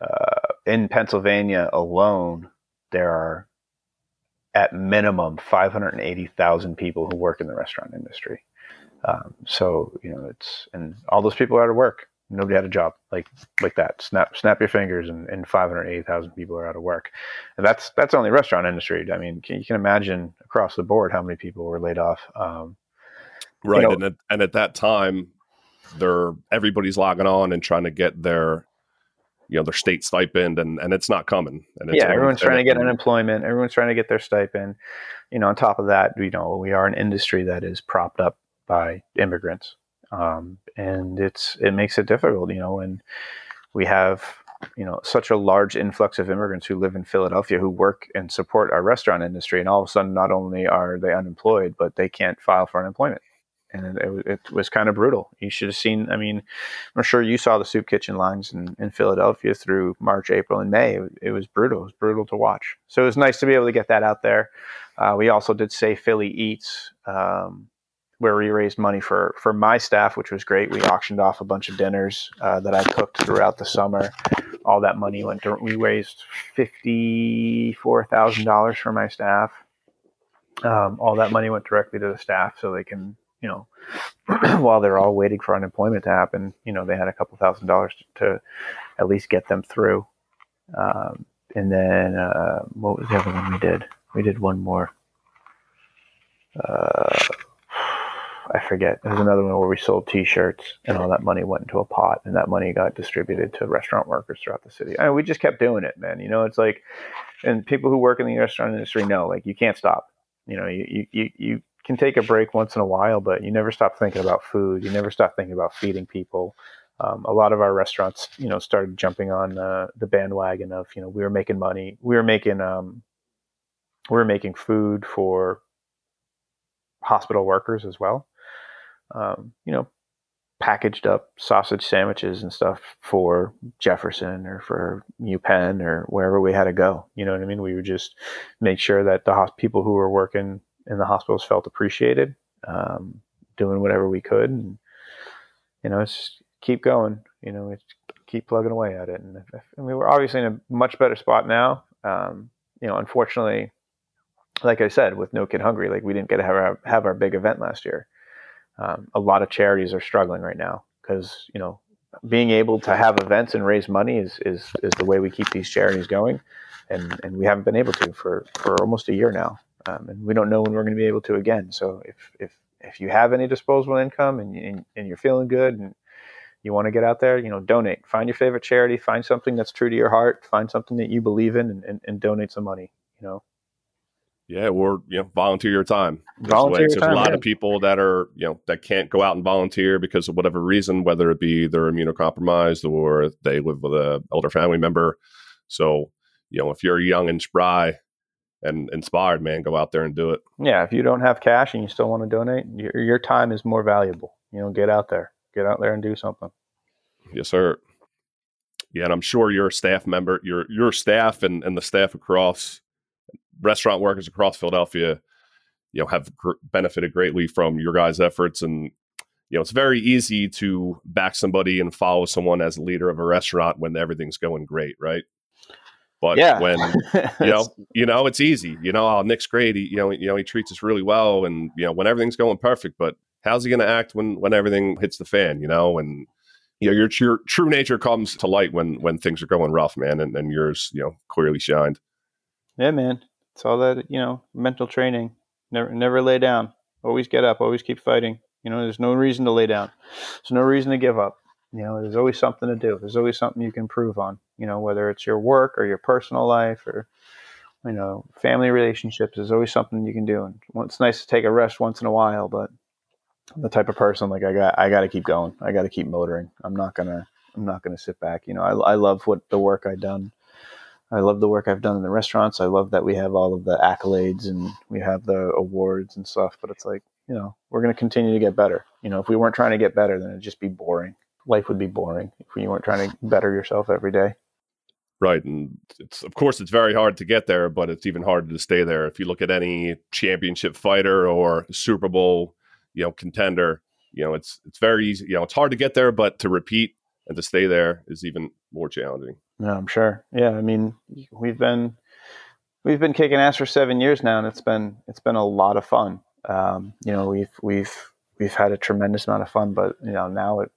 uh, in Pennsylvania alone, there are at minimum 580,000 people who work in the restaurant industry. Um, so you know it's and all those people are out of work. Nobody had a job like like that. Snap snap your fingers, and, and 580,000 people are out of work. And that's that's only restaurant industry. I mean, can, you can imagine across the board how many people were laid off. Um, right, you know, and at, and at that time, they're everybody's logging on and trying to get their you know their state stipend and and it's not coming and yeah everyone's trying to get unemployment everyone's trying to get their stipend you know on top of that you know we are an industry that is propped up by immigrants um, and it's it makes it difficult you know and we have you know such a large influx of immigrants who live in Philadelphia who work and support our restaurant industry and all of a sudden not only are they unemployed but they can't file for unemployment and it, it, was kind of brutal. You should have seen. I mean, I'm sure you saw the soup kitchen lines in, in Philadelphia through March, April, and May. It, it, was brutal. It was brutal to watch. So it was nice to be able to get that out there. Uh, we also did say Philly Eats, um, where we raised money for for my staff, which was great. We auctioned off a bunch of dinners uh, that I cooked throughout the summer. All that money went. To, we raised fifty four thousand dollars for my staff. Um, all that money went directly to the staff so they can you know, while they're all waiting for unemployment to happen, you know, they had a couple thousand dollars to, to at least get them through. Um, and then uh, what was the other one we did? We did one more. Uh, I forget. There's another one where we sold T-shirts, and all that money went into a pot, and that money got distributed to restaurant workers throughout the city. I mean, we just kept doing it, man. You know, it's like, and people who work in the restaurant industry know, like, you can't stop. You know, you you you can take a break once in a while, but you never stop thinking about food. You never stop thinking about feeding people. Um, a lot of our restaurants, you know, started jumping on uh, the bandwagon of, you know, we were making money. We were making, um, we were making food for hospital workers as well. Um, you know, packaged up sausage sandwiches and stuff for Jefferson or for UPenn or wherever we had to go. You know what I mean? We would just make sure that the people who were working in the hospitals felt appreciated, um, doing whatever we could, and you know, it's keep going. You know, keep plugging away at it. And if, if, I mean, we're obviously in a much better spot now. Um, you know, unfortunately, like I said, with No Kid Hungry, like we didn't get to have our, have our big event last year. Um, a lot of charities are struggling right now because you know being able to have events and raise money is is is the way we keep these charities going, and and we haven't been able to for for almost a year now um, and we don't know when we're going to be able to again. So if if if you have any disposable income and, and, and you're feeling good and you want to get out there, you know, donate. Find your favorite charity. Find something that's true to your heart. Find something that you believe in, and, and, and donate some money. You know. Yeah, or you know, volunteer your time. Volunteer There's, your time, a lot yeah. of people that are you know that can't go out and volunteer because of whatever reason, whether it be they're immunocompromised or they live with a elder family member. So you know, if you're young and spry, and inspired, man, go out there and do it. Yeah, if you don't have cash and you still want to donate, your, your time is more valuable. You know, get out there, get out there and do something. Yes, sir. Yeah, and I'm sure your staff member, your your staff, and and the staff across restaurant workers across Philadelphia, you know, have gr- benefited greatly from your guys' efforts. And you know, it's very easy to back somebody and follow someone as a leader of a restaurant when everything's going great, right? But yeah. when you know, you know, it's easy. You know, oh, Nick's great. He, you know, you know, he treats us really well, and you know, when everything's going perfect. But how's he going to act when when everything hits the fan? You know, and you know, your your true nature comes to light when when things are going rough, man, and, and yours, you know, clearly shined. Yeah, man. It's all that you know, mental training. Never never lay down. Always get up. Always keep fighting. You know, there's no reason to lay down. There's no reason to give up. You know, there's always something to do. There's always something you can improve on. You know, whether it's your work or your personal life or you know, family relationships. There's always something you can do. And it's nice to take a rest once in a while, but I'm the type of person like I got I got to keep going. I got to keep motoring. I'm not gonna I'm not gonna sit back. You know, I I love what the work I done. I love the work I've done in the restaurants. I love that we have all of the accolades and we have the awards and stuff. But it's like, you know, we're going to continue to get better. You know, if we weren't trying to get better, then it'd just be boring. Life would be boring if you weren't trying to better yourself every day. Right, and it's of course it's very hard to get there, but it's even harder to stay there. If you look at any championship fighter or Super Bowl, you know, contender, you know, it's it's very easy. You know, it's hard to get there, but to repeat and to stay there is even more challenging. Yeah, I'm sure. Yeah, I mean, we've been we've been kicking ass for seven years now, and it's been it's been a lot of fun. Um, you know, we've we've we've had a tremendous amount of fun, but you know, now it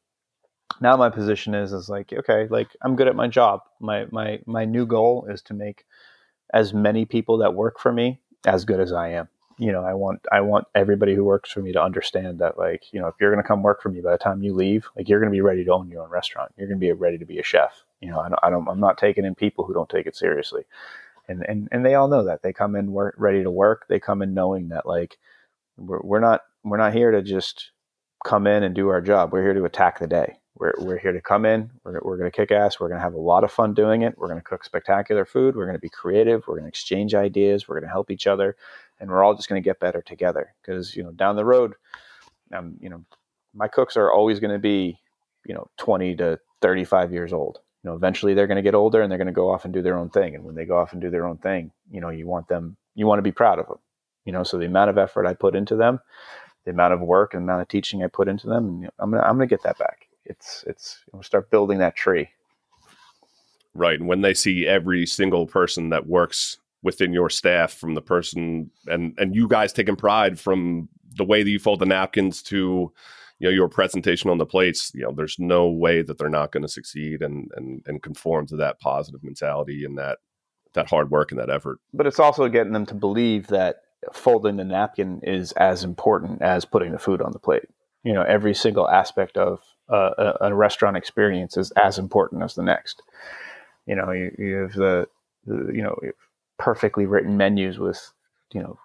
now my position is is like okay, like I'm good at my job. My my my new goal is to make as many people that work for me as good as I am. You know, I want I want everybody who works for me to understand that like, you know, if you're going to come work for me by the time you leave, like you're going to be ready to own your own restaurant. You're going to be ready to be a chef. You know, I don't, I don't I'm not taking in people who don't take it seriously. And and and they all know that. They come in work ready to work. They come in knowing that like we're, we're not we're not here to just come in and do our job. We're here to attack the day. We're, we're here to come in. We're, we're going to kick ass. We're going to have a lot of fun doing it. We're going to cook spectacular food. We're going to be creative. We're going to exchange ideas. We're going to help each other, and we're all just going to get better together. Because you know, down the road, um, you know, my cooks are always going to be, you know, twenty to thirty-five years old. You know, eventually they're going to get older and they're going to go off and do their own thing. And when they go off and do their own thing, you know, you want them, you want to be proud of them. You know, so the amount of effort I put into them, the amount of work and the amount of teaching I put into them, I'm gonna I'm gonna get that back it's it's we'll start building that tree. Right, and when they see every single person that works within your staff, from the person and and you guys taking pride from the way that you fold the napkins to you know your presentation on the plates you know there's no way that they're not going to succeed and and and conform to that positive mentality and that that hard work and that effort but it's also getting them to believe that folding the napkin is as important as putting the food on the plate you know every single aspect of uh, a, a, restaurant experience is as important as the next. You know, you, you have the, the, you know perfectly written menus with you know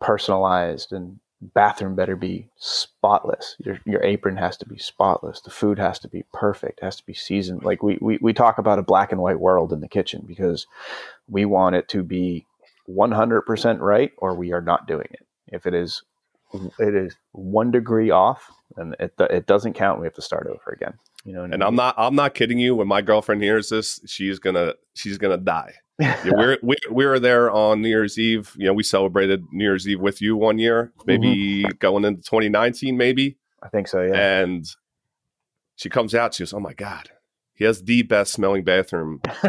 personalized and bathroom better be spotless. Your your apron has to be spotless. The food has to be perfect. It has to be seasoned. Like we, we we talk about a black and white world in the kitchen because we want it to be 100% right or we are not doing it. If it is it is one degree off, and it it doesn't count. We have to start over again. You know, and I mean? I'm not I'm not kidding you. When my girlfriend hears this, she's gonna she's gonna die. Yeah, we're, we we were there on New Year's Eve. You know, we celebrated New Year's Eve with you one year, maybe mm-hmm. going into 2019, maybe. I think so. Yeah. And she comes out. She goes, "Oh my god, he has the best smelling bathroom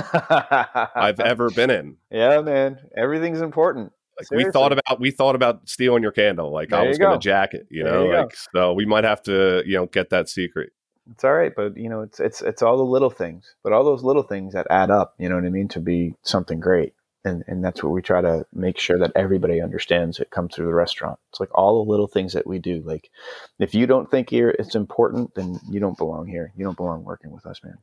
I've ever been in." Yeah, man. Everything's important. Like Seriously. we thought about we thought about stealing your candle. Like there I was going to jack it, you know. You like so, we might have to you know get that secret. It's all right, but you know, it's it's it's all the little things, but all those little things that add up. You know what I mean? To be something great, and and that's what we try to make sure that everybody understands. It comes through the restaurant. It's like all the little things that we do. Like if you don't think here it's important, then you don't belong here. You don't belong working with us, man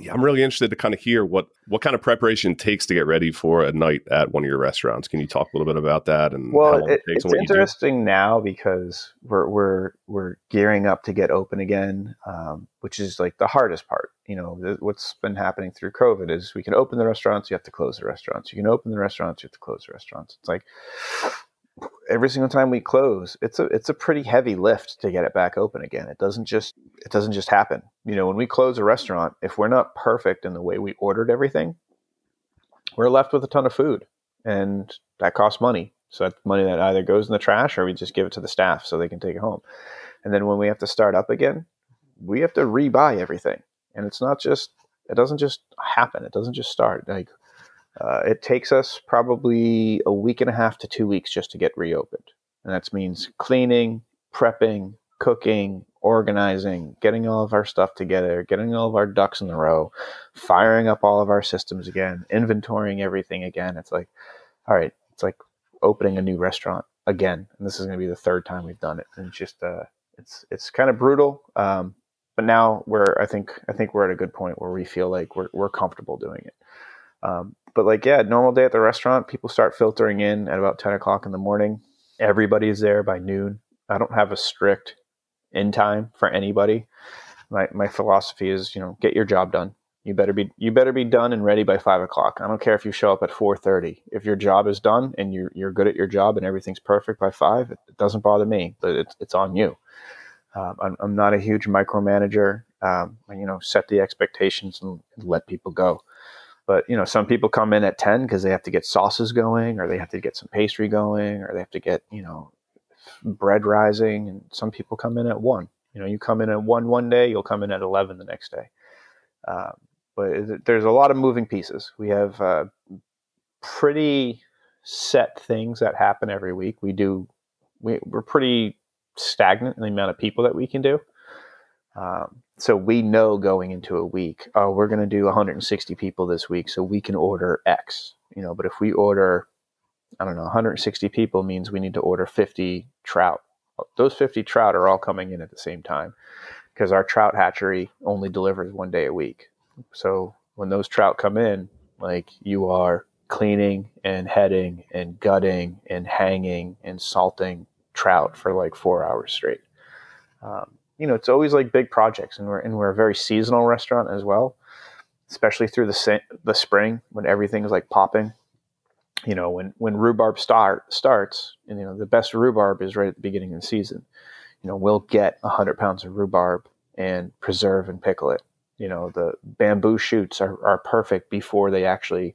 yeah, I'm really interested to kind of hear what what kind of preparation takes to get ready for a night at one of your restaurants. Can you talk a little bit about that? And well, it, it it's interesting now because we're we're we're gearing up to get open again, um, which is like the hardest part. You know, what's been happening through COVID is we can open the restaurants, you have to close the restaurants. You can open the restaurants, you have to close the restaurants. It's like every single time we close, it's a it's a pretty heavy lift to get it back open again. It doesn't just it doesn't just happen. You know, when we close a restaurant, if we're not perfect in the way we ordered everything, we're left with a ton of food, and that costs money. So that's money that either goes in the trash or we just give it to the staff so they can take it home. And then when we have to start up again, we have to rebuy everything. And it's not just it doesn't just happen. It doesn't just start. Like uh, it takes us probably a week and a half to two weeks just to get reopened. And that means cleaning, prepping, cooking, organizing, getting all of our stuff together, getting all of our ducks in a row, firing up all of our systems again, inventorying everything again. It's like, all right, it's like opening a new restaurant again. And this is going to be the third time we've done it. And it's just, uh, it's, it's kind of brutal. Um, but now we're, I think, I think we're at a good point where we feel like we're, we're comfortable doing it. Um, but like, yeah, normal day at the restaurant, people start filtering in at about 10 o'clock in the morning. Everybody's there by noon. I don't have a strict in time for anybody. My, my philosophy is, you know, get your job done. You better be you better be done and ready by five o'clock. I don't care if you show up at four thirty. If your job is done and you're you're good at your job and everything's perfect by five, it, it doesn't bother me. But it's it's on you. Um, I'm, I'm not a huge micromanager. Um, you know, set the expectations and let people go. But you know, some people come in at ten because they have to get sauces going, or they have to get some pastry going, or they have to get you know bread rising. And some people come in at one. You know, you come in at one one day, you'll come in at eleven the next day. Um, but there's a lot of moving pieces. We have uh, pretty set things that happen every week. We do we, we're pretty stagnant in the amount of people that we can do. Um, so we know going into a week, oh, we're going to do 160 people this week, so we can order X. You know, but if we order, I don't know, 160 people means we need to order 50 trout. Those 50 trout are all coming in at the same time because our trout hatchery only delivers one day a week. So when those trout come in, like you are cleaning and heading and gutting and hanging and salting trout for like four hours straight. Um, you know, it's always like big projects, and we're and we're a very seasonal restaurant as well, especially through the the spring when everything's like popping. You know, when when rhubarb start starts, and you know the best rhubarb is right at the beginning of the season. You know, we'll get hundred pounds of rhubarb and preserve and pickle it you know the bamboo shoots are, are perfect before they actually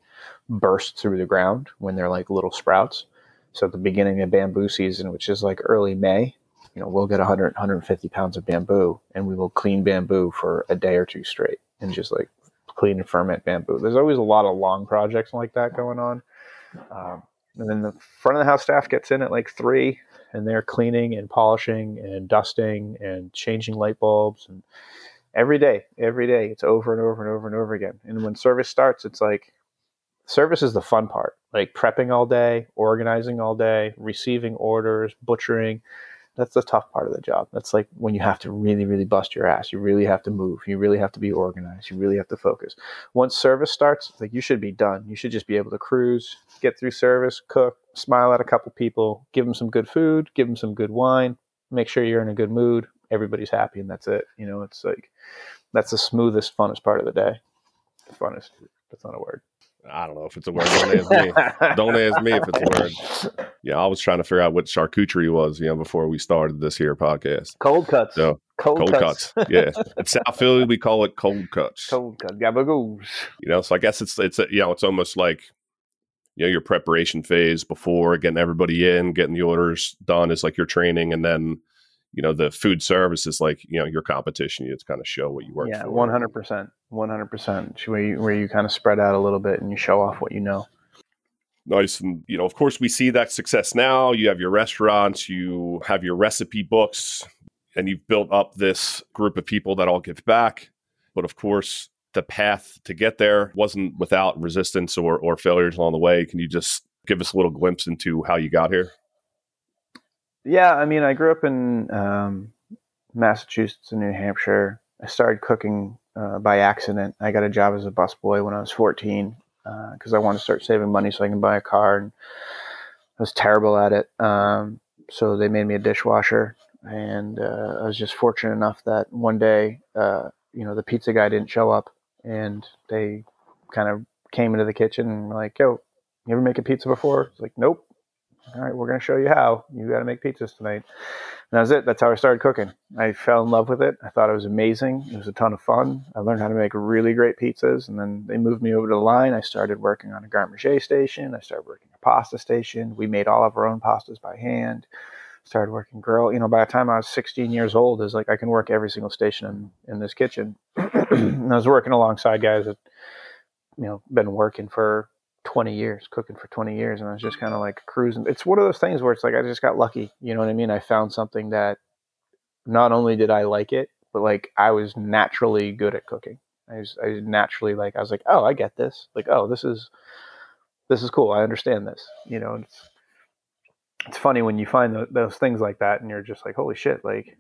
burst through the ground when they're like little sprouts so at the beginning of bamboo season which is like early may you know we'll get 100 150 pounds of bamboo and we will clean bamboo for a day or two straight and just like clean and ferment bamboo there's always a lot of long projects like that going on um, and then the front of the house staff gets in at like three and they're cleaning and polishing and dusting and changing light bulbs and every day, every day. It's over and over and over and over again. And when service starts, it's like service is the fun part. Like prepping all day, organizing all day, receiving orders, butchering. That's the tough part of the job. That's like when you have to really, really bust your ass. You really have to move. You really have to be organized. You really have to focus. Once service starts, like you should be done. You should just be able to cruise, get through service, cook, smile at a couple people, give them some good food, give them some good wine, make sure you're in a good mood, everybody's happy and that's it. You know, it's like that's the smoothest, funnest part of the day. Funnest. That's not a word. I don't know if it's a word. Don't ask me. don't ask me if it's a word. Yeah, I was trying to figure out what charcuterie was, you know, before we started this here podcast. Cold cuts. So cold, cold cuts. cuts. Yeah, in South Philly we call it cold cuts. Cold cuts. Gabagoos. You know, so I guess it's it's you know it's almost like you know your preparation phase before getting everybody in, getting the orders done is like your training, and then you know the food service is like you know your competition you to kind of show what you work. Yeah, one hundred percent, one hundred percent. Where you where you kind of spread out a little bit and you show off what you know. Nice, and you know, of course, we see that success now. You have your restaurants, you have your recipe books, and you've built up this group of people that all give back. But of course, the path to get there wasn't without resistance or, or failures along the way. Can you just give us a little glimpse into how you got here? Yeah, I mean, I grew up in um, Massachusetts and New Hampshire. I started cooking uh, by accident. I got a job as a busboy when I was 14 because uh, I wanted to start saving money so I can buy a car. And I was terrible at it. Um, so they made me a dishwasher. And uh, I was just fortunate enough that one day, uh, you know, the pizza guy didn't show up. And they kind of came into the kitchen and were like, yo, you ever make a pizza before? It's like, nope all right, we're going to show you how. You got to make pizzas tonight. And that was it. That's how I started cooking. I fell in love with it. I thought it was amazing. It was a ton of fun. I learned how to make really great pizzas. And then they moved me over to the line. I started working on a garde manger station. I started working a pasta station. We made all of our own pastas by hand. Started working grill. You know, by the time I was 16 years old, is like I can work every single station in, in this kitchen. and I was working alongside guys that, you know, been working for 20 years, cooking for 20 years, and I was just kind of like cruising. It's one of those things where it's like I just got lucky. You know what I mean? I found something that not only did I like it, but like I was naturally good at cooking. I was, I naturally like I was like, oh, I get this. Like, oh, this is this is cool. I understand this. You know, it's it's funny when you find those things like that, and you're just like, holy shit! Like,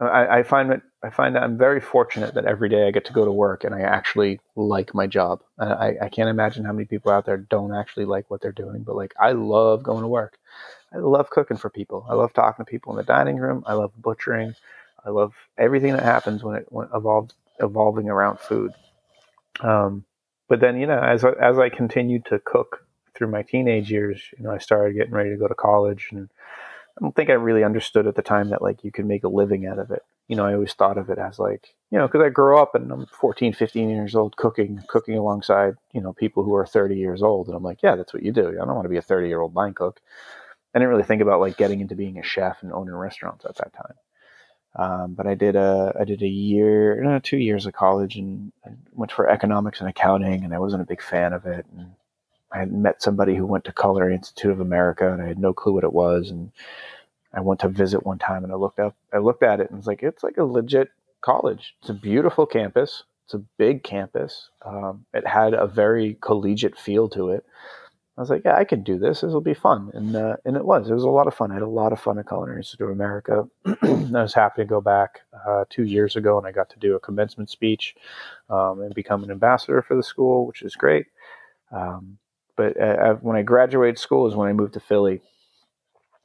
I, I find that I find that I'm very fortunate that every day I get to go to work and I actually like my job. I, I can't imagine how many people out there don't actually like what they're doing, but like I love going to work. I love cooking for people. I love talking to people in the dining room. I love butchering. I love everything that happens when it when evolved evolving around food. Um, but then, you know, as as I continued to cook through my teenage years, you know, I started getting ready to go to college, and I don't think I really understood at the time that like you could make a living out of it. You know, I always thought of it as like, you know, because I grew up and I'm 14, 15 years old cooking, cooking alongside, you know, people who are 30 years old. And I'm like, yeah, that's what you do. I don't want to be a 30 year old line cook. I didn't really think about like getting into being a chef and owning restaurants at that time. Um, but I did a I did a year, no, two years of college, and I went for economics and accounting, and I wasn't a big fan of it. And I had met somebody who went to Culinary Institute of America, and I had no clue what it was. And I went to visit one time, and I looked up, I looked at it, and was like, it's like a legit college. It's a beautiful campus. It's a big campus. Um, it had a very collegiate feel to it. I was like, yeah, I can do this. This will be fun, and uh, and it was. It was a lot of fun. I had a lot of fun at Culinary Institute of America. I was happy to go back uh, two years ago, and I got to do a commencement speech um, and become an ambassador for the school, which is great. Um, but uh, when I graduated school is when I moved to Philly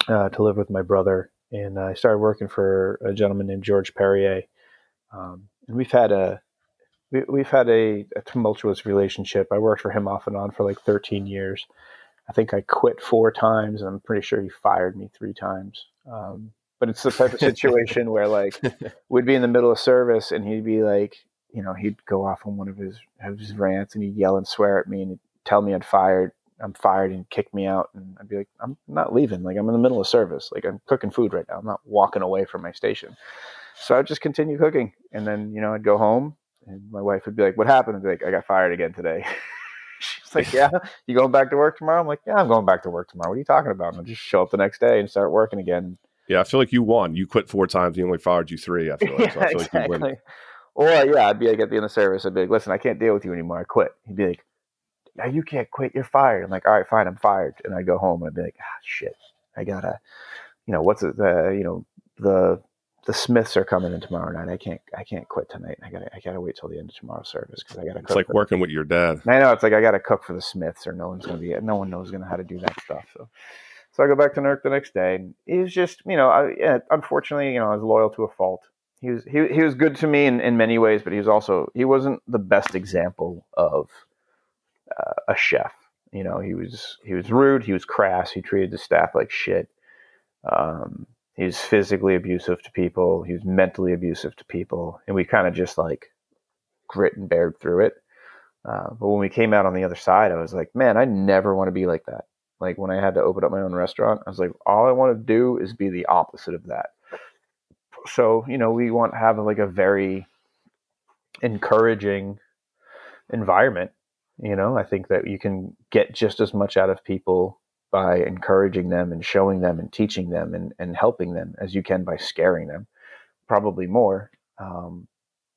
uh, to live with my brother, and I started working for a gentleman named George Perrier. Um, and we've had a we, have had a, a, tumultuous relationship. I worked for him off and on for like 13 years. I think I quit four times, and I'm pretty sure he fired me three times. Um, but it's the type of situation where like we'd be in the middle of service, and he'd be like, you know, he'd go off on one of his of his rants, and he'd yell and swear at me, and tell me I'd fired, I'm fired, and kick me out, and I'd be like, I'm not leaving. Like I'm in the middle of service. Like I'm cooking food right now. I'm not walking away from my station. So I'd just continue cooking, and then you know I'd go home, and my wife would be like, "What happened?" I'd be like, "I got fired again today." She's like, "Yeah, you going back to work tomorrow?" I'm like, "Yeah, I'm going back to work tomorrow. What are you talking about?" And I just show up the next day and start working again. Yeah, I feel like you won. You quit four times. He only fired you three. I feel like, yeah, I feel exactly. like you win. Or yeah, I'd be like at the end of service, I'd be like, "Listen, I can't deal with you anymore. I quit." He'd be like, "Yeah, you can't quit. You're fired." I'm like, "All right, fine. I'm fired." And I go home and I'd be like, "Ah, shit. I gotta, you know, what's it? The you know the the Smiths are coming in tomorrow night. I can't I can't quit tonight. I gotta I gotta wait till the end of tomorrow's service because I gotta. It's like working with your dad. I know it's like I gotta cook for the Smiths, or no one's gonna be no one knows gonna how to do that stuff. So, so I go back to Newark the next day, and he was just you know I, yeah, unfortunately you know I was loyal to a fault. He was he he was good to me in, in many ways, but he was also he wasn't the best example of uh, a chef. You know he was he was rude, he was crass, he treated the staff like shit. Um, he was physically abusive to people. He was mentally abusive to people, and we kind of just like grit and bared through it. Uh, but when we came out on the other side, I was like, man, I never want to be like that. Like when I had to open up my own restaurant, I was like, all I want to do is be the opposite of that. So you know, we want to have like a very encouraging environment. You know, I think that you can get just as much out of people by encouraging them and showing them and teaching them and, and helping them as you can by scaring them, probably more. Um,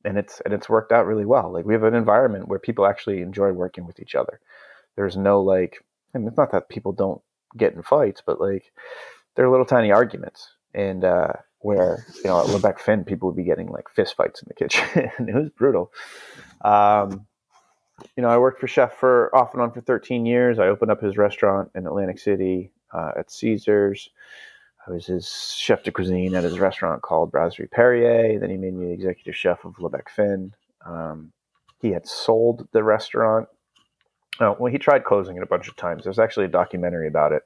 and it's and it's worked out really well. Like we have an environment where people actually enjoy working with each other. There's no like, and it's not that people don't get in fights, but like there are little tiny arguments, and uh, where you know at Le Bec Fin people would be getting like fist fights in the kitchen, it was brutal. Um, you know, I worked for Chef for off and on for 13 years. I opened up his restaurant in Atlantic City uh, at Caesars. I was his chef de cuisine at his restaurant called Brasserie Perrier. Then he made me the executive chef of Le Bec Fin. Um, he had sold the restaurant. Oh, well, he tried closing it a bunch of times. There's actually a documentary about it.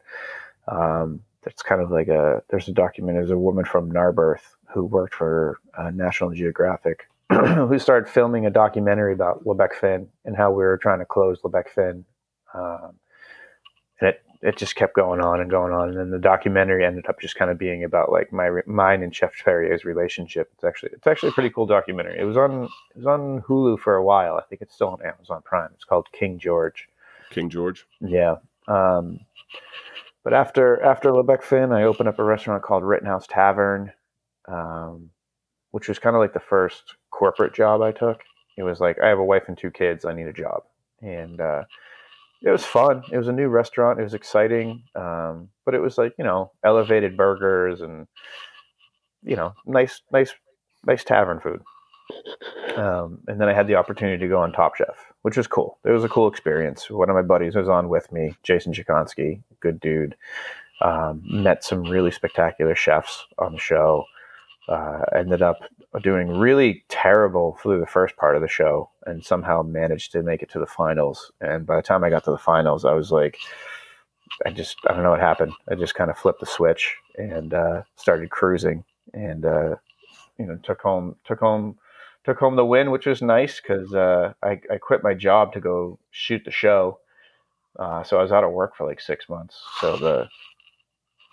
Um, that's kind of like a there's a document. There's a woman from Narberth who worked for uh, National Geographic who started filming a documentary about Le Bec Fin and how we were trying to close Le Bec Fin. Um, and it, it just kept going on and going on. And then the documentary ended up just kind of being about like my mine and Chef Perrier's relationship. It's actually it's actually a pretty cool documentary. It was on it was on Hulu for a while. I think it's still on Amazon Prime. It's called King George. King George. Yeah. Um, but after after Le Bec Fin, I opened up a restaurant called Rittenhouse Tavern. Um, which was kind of like the first corporate job I took. It was like I have a wife and two kids. I need a job, and uh, it was fun. It was a new restaurant. It was exciting, um, but it was like you know elevated burgers and you know nice, nice, nice tavern food. Um, and then I had the opportunity to go on Top Chef, which was cool. It was a cool experience. One of my buddies was on with me, Jason Cichonski, good dude. Um, met some really spectacular chefs on the show Uh, ended up doing really terrible through the first part of the show and somehow managed to make it to the finals. And by the time I got to the finals, I was like, I just, I don't know what happened. I just kind of flipped the switch and uh, started cruising and, uh, you know, took home, took home, took home the win, which was nice because uh, I, I quit my job to go shoot the show. Uh, so I was out of work for like six months. So the,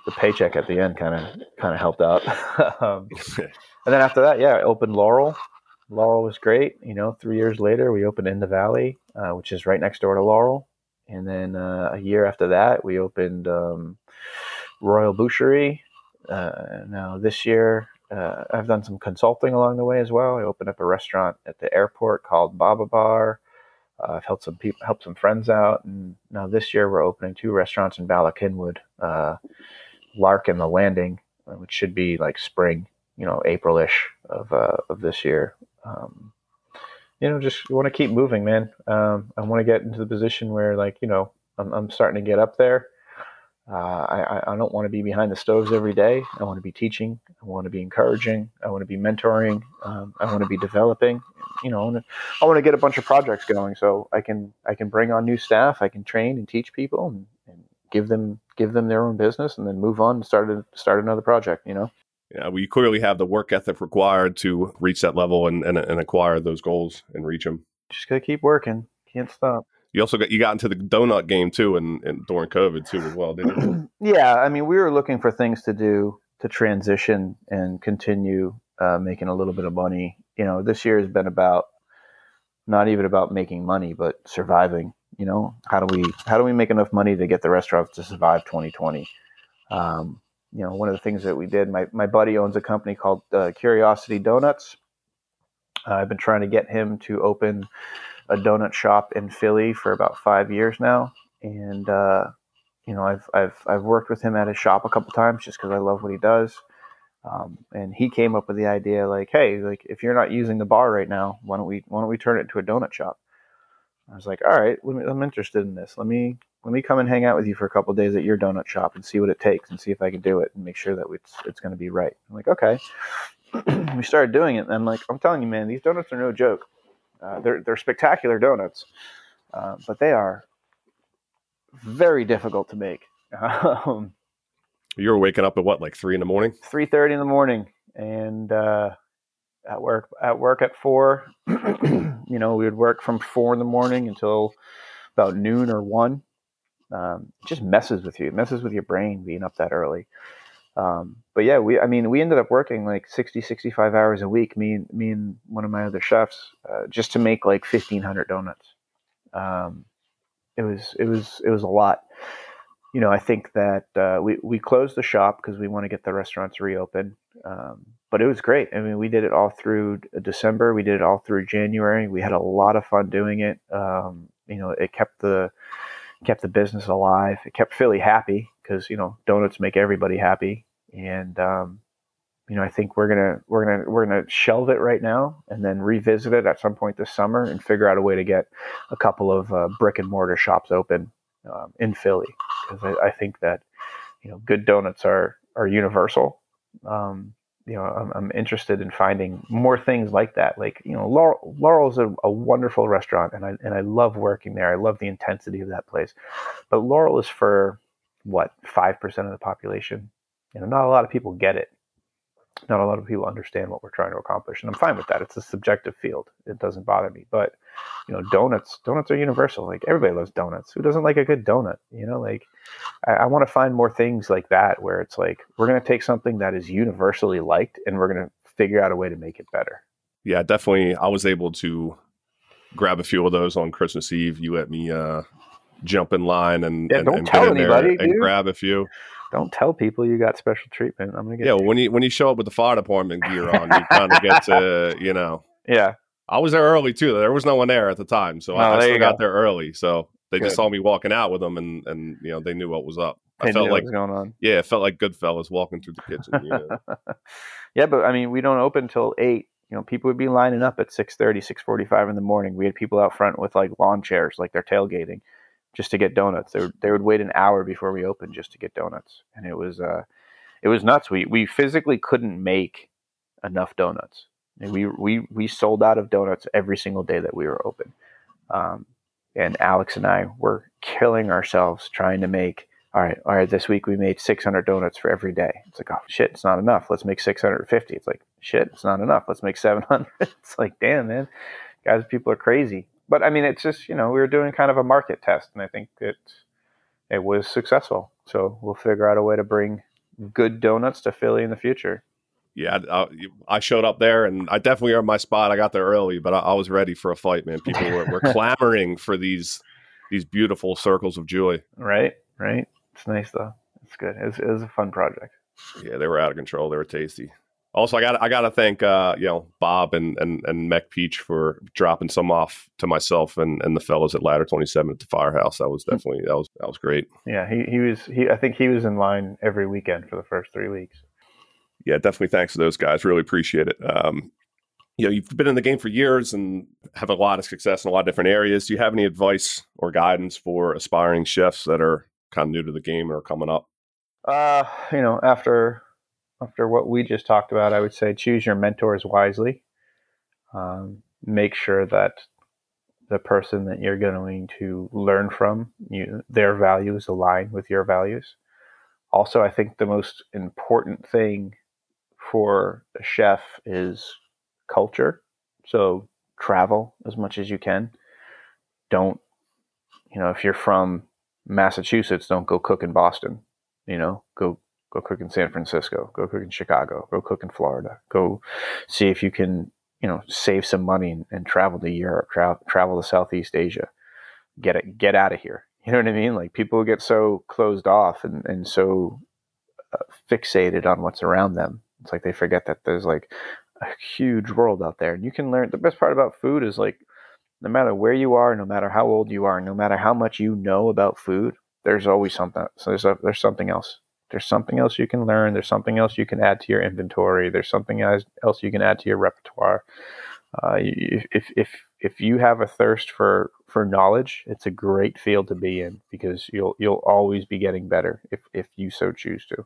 the paycheck at the end kind of kind of helped out. um, and then after that, yeah, I opened Laurel. Laurel was great. You know, three years later, we opened in the Valley, uh, which is right next door to Laurel. And then uh, a year after that, we opened um, Royal Boucherie. Uh, now this year, uh, I've done some consulting along the way as well. I opened up a restaurant at the airport called Baba Bar. Uh, I've helped some people, helped some friends out, and now this year we're opening two restaurants in Bala Cynwyd. Lark and the Landing, uh, which should be like spring, you know, April-ish of uh, of this year. Um, you know, just want to keep moving, man. Um, I want to get into the position where, like, you know, I'm, I'm starting to get up there. Uh, I, I don't want to be behind the stoves every day. I want to be teaching. I want to be encouraging. I want to be mentoring. Um, I want to be developing. You know, and I want to get a bunch of projects going so I can I can bring on new staff. I can train and teach people and give them give them their own business and then move on and start a, start another project. You know. Yeah, we clearly have the work ethic required to reach that level and, and, and acquire those goals and reach them. Just gotta keep working. Can't stop. You also got you got into the donut game too, and, and during COVID too as well, didn't you? yeah, I mean, we were looking for things to do to transition and continue uh, making a little bit of money. You know, this year has been about not even about making money, but surviving. You know, how do we how do we make enough money to get the restaurants to survive 2020? Um, you know, one of the things that we did, my, my buddy owns a company called uh, Curiosity Donuts. Uh, I've been trying to get him to open a donut shop in Philly for about five years now. And, uh, you know, I've, I've, I've worked with him at his shop a couple times just because I love what he does. Um, and he came up with the idea like, hey, like if you're not using the bar right now, why don't we why don't we turn it into a donut shop? I was like, all right, me, I'm interested in this. Let me let me come and hang out with you for a couple days at your donut shop and see what it takes and see if I can do it and make sure that it's it's going to be right. I'm like, okay. we started doing it, and I'm like, I'm telling you, man, these donuts are no joke. Uh, they're they're spectacular donuts, uh, but they are very difficult to make. Um, you were waking up at what, like three in the morning? Three thirty in the morning, and uh, at work at work at four. you know, we would work from four in the morning until about noon or one. Um, just messes with you. It messes with your brain being up that early. Um, but yeah, we, I mean, we ended up working like 60, 65 hours a week, me, me and one of my other chefs, uh, just to make like 1500 donuts. Um, it was, it was, it was a lot. You know, I think that, uh, we, we closed the shop because we want to get the restaurants reopened. Um, but it was great. I mean, we did it all through December. We did it all through January. We had a lot of fun doing it. Um, you know, it kept the kept the business alive. It kept Philly happy because you know donuts make everybody happy. And um, you know, I think we're gonna we're gonna we're gonna shelve it right now and then revisit it at some point this summer and figure out a way to get a couple of uh, brick and mortar shops open um, in Philly because I, I, think that you know good donuts are are universal. Um, you know, I'm, I'm, interested in finding more things like that. Like, you know, Laurel, Laurel's a, a, wonderful restaurant, and I and I love working there. I love the intensity of that place. But Laurel is for what five percent of the population. You know, not a lot of people get it not a lot of people understand what we're trying to accomplish and i'm fine with that. It's a subjective field. It doesn't bother me. But you know donuts donuts are universal. Like everybody loves donuts. Who doesn't like a good donut? You know like i, I want to find more things like that where it's like we're going to take something that is universally liked and we're going to figure out a way to make it better. Yeah definitely. I was able to grab a few of those on christmas eve. You let me uh jump in line and, yeah, and, don't and tell anybody and grab a few don't tell people you got special treatment. I'm gonna get yeah. Well, when you when you show up with the fire department gear on, you kind of get to you know. Yeah, I was there early too. There was no one there at the time, so I, I still got there early. So they Good. just saw me walking out with them, and and you know they knew what was up. They I felt like going on. Yeah, it felt like Goodfellas walking through the kitchen. You know? yeah, but I mean, we don't open until eight. You know, people would be lining up at 6.30, 6.45 in the morning. We had people out front with like lawn chairs, like they're tailgating just to get donuts. They would, they would wait an hour before we opened just to get donuts, and it was uh, it was nuts. We we physically couldn't make enough donuts. And we we we sold out of donuts every single day that we were open. Um, and Alex and I were killing ourselves trying to make. All right, all right. This week we made 600 donuts for every day. It's like, oh shit, it's not enough. Let's make 650. It's like, shit, it's not enough. Let's make 700. it's like, damn, man, guys, people are crazy. But I mean, it's just you know we were doing kind of a market test, and I think it it was successful. So we'll figure out a way to bring good donuts to Philly in the future yeah, I, I, showed up there and I definitely earned my spot. I got there early, but I, I was ready for a fight, man. People were, were clamoring for these these beautiful circles of joy. Right, right. It's nice though. It's good. It was, it was a fun project. Yeah, they were out of control. They were tasty. Also, I got I got to thank uh, you know Bob and and and Mech Peach for dropping some off to myself and, and the fellows at Ladder Twenty Seven at the Firehouse. That was hmm. definitely that was that was great. Yeah, he he was he. I think he was in line every weekend for the first three weeks yeah, definitely thanks to those guys. Really appreciate it. Um, you know, you've been in the game for years and have a lot of success in a lot of different areas. Do you have any advice or guidance for aspiring chefs that are kind of new to the game or coming up? Uh, you know, after after what we just talked about, I would say choose your mentors wisely. Um, make sure that the person that you're going to learn from, you, their values align with your values. Also, I think the most important thing for a chef is culture. So travel as much as you can. Don't, you know, if you're from Massachusetts, don't go cook in Boston. You know, go go cook in San Francisco, go cook in Chicago, go cook in Florida, go see if you can, you know, save some money and, and travel to Europe, tra- travel to Southeast Asia, get it, get out of here. You know what I mean? Like people get so closed off and, and so uh, fixated on what's around them it's like they forget that there's like a huge world out there. And you can learn the best part about food is like no matter where you are, no matter how old you are, no matter how much you know about food, there's always something. So there's a, there's something else. There's something else you can learn. There's something else you can add to your inventory. There's something else you can add to your repertoire. Uh, if if if you have a thirst for for knowledge, it's a great field to be in because you'll you'll always be getting better if if you so choose to.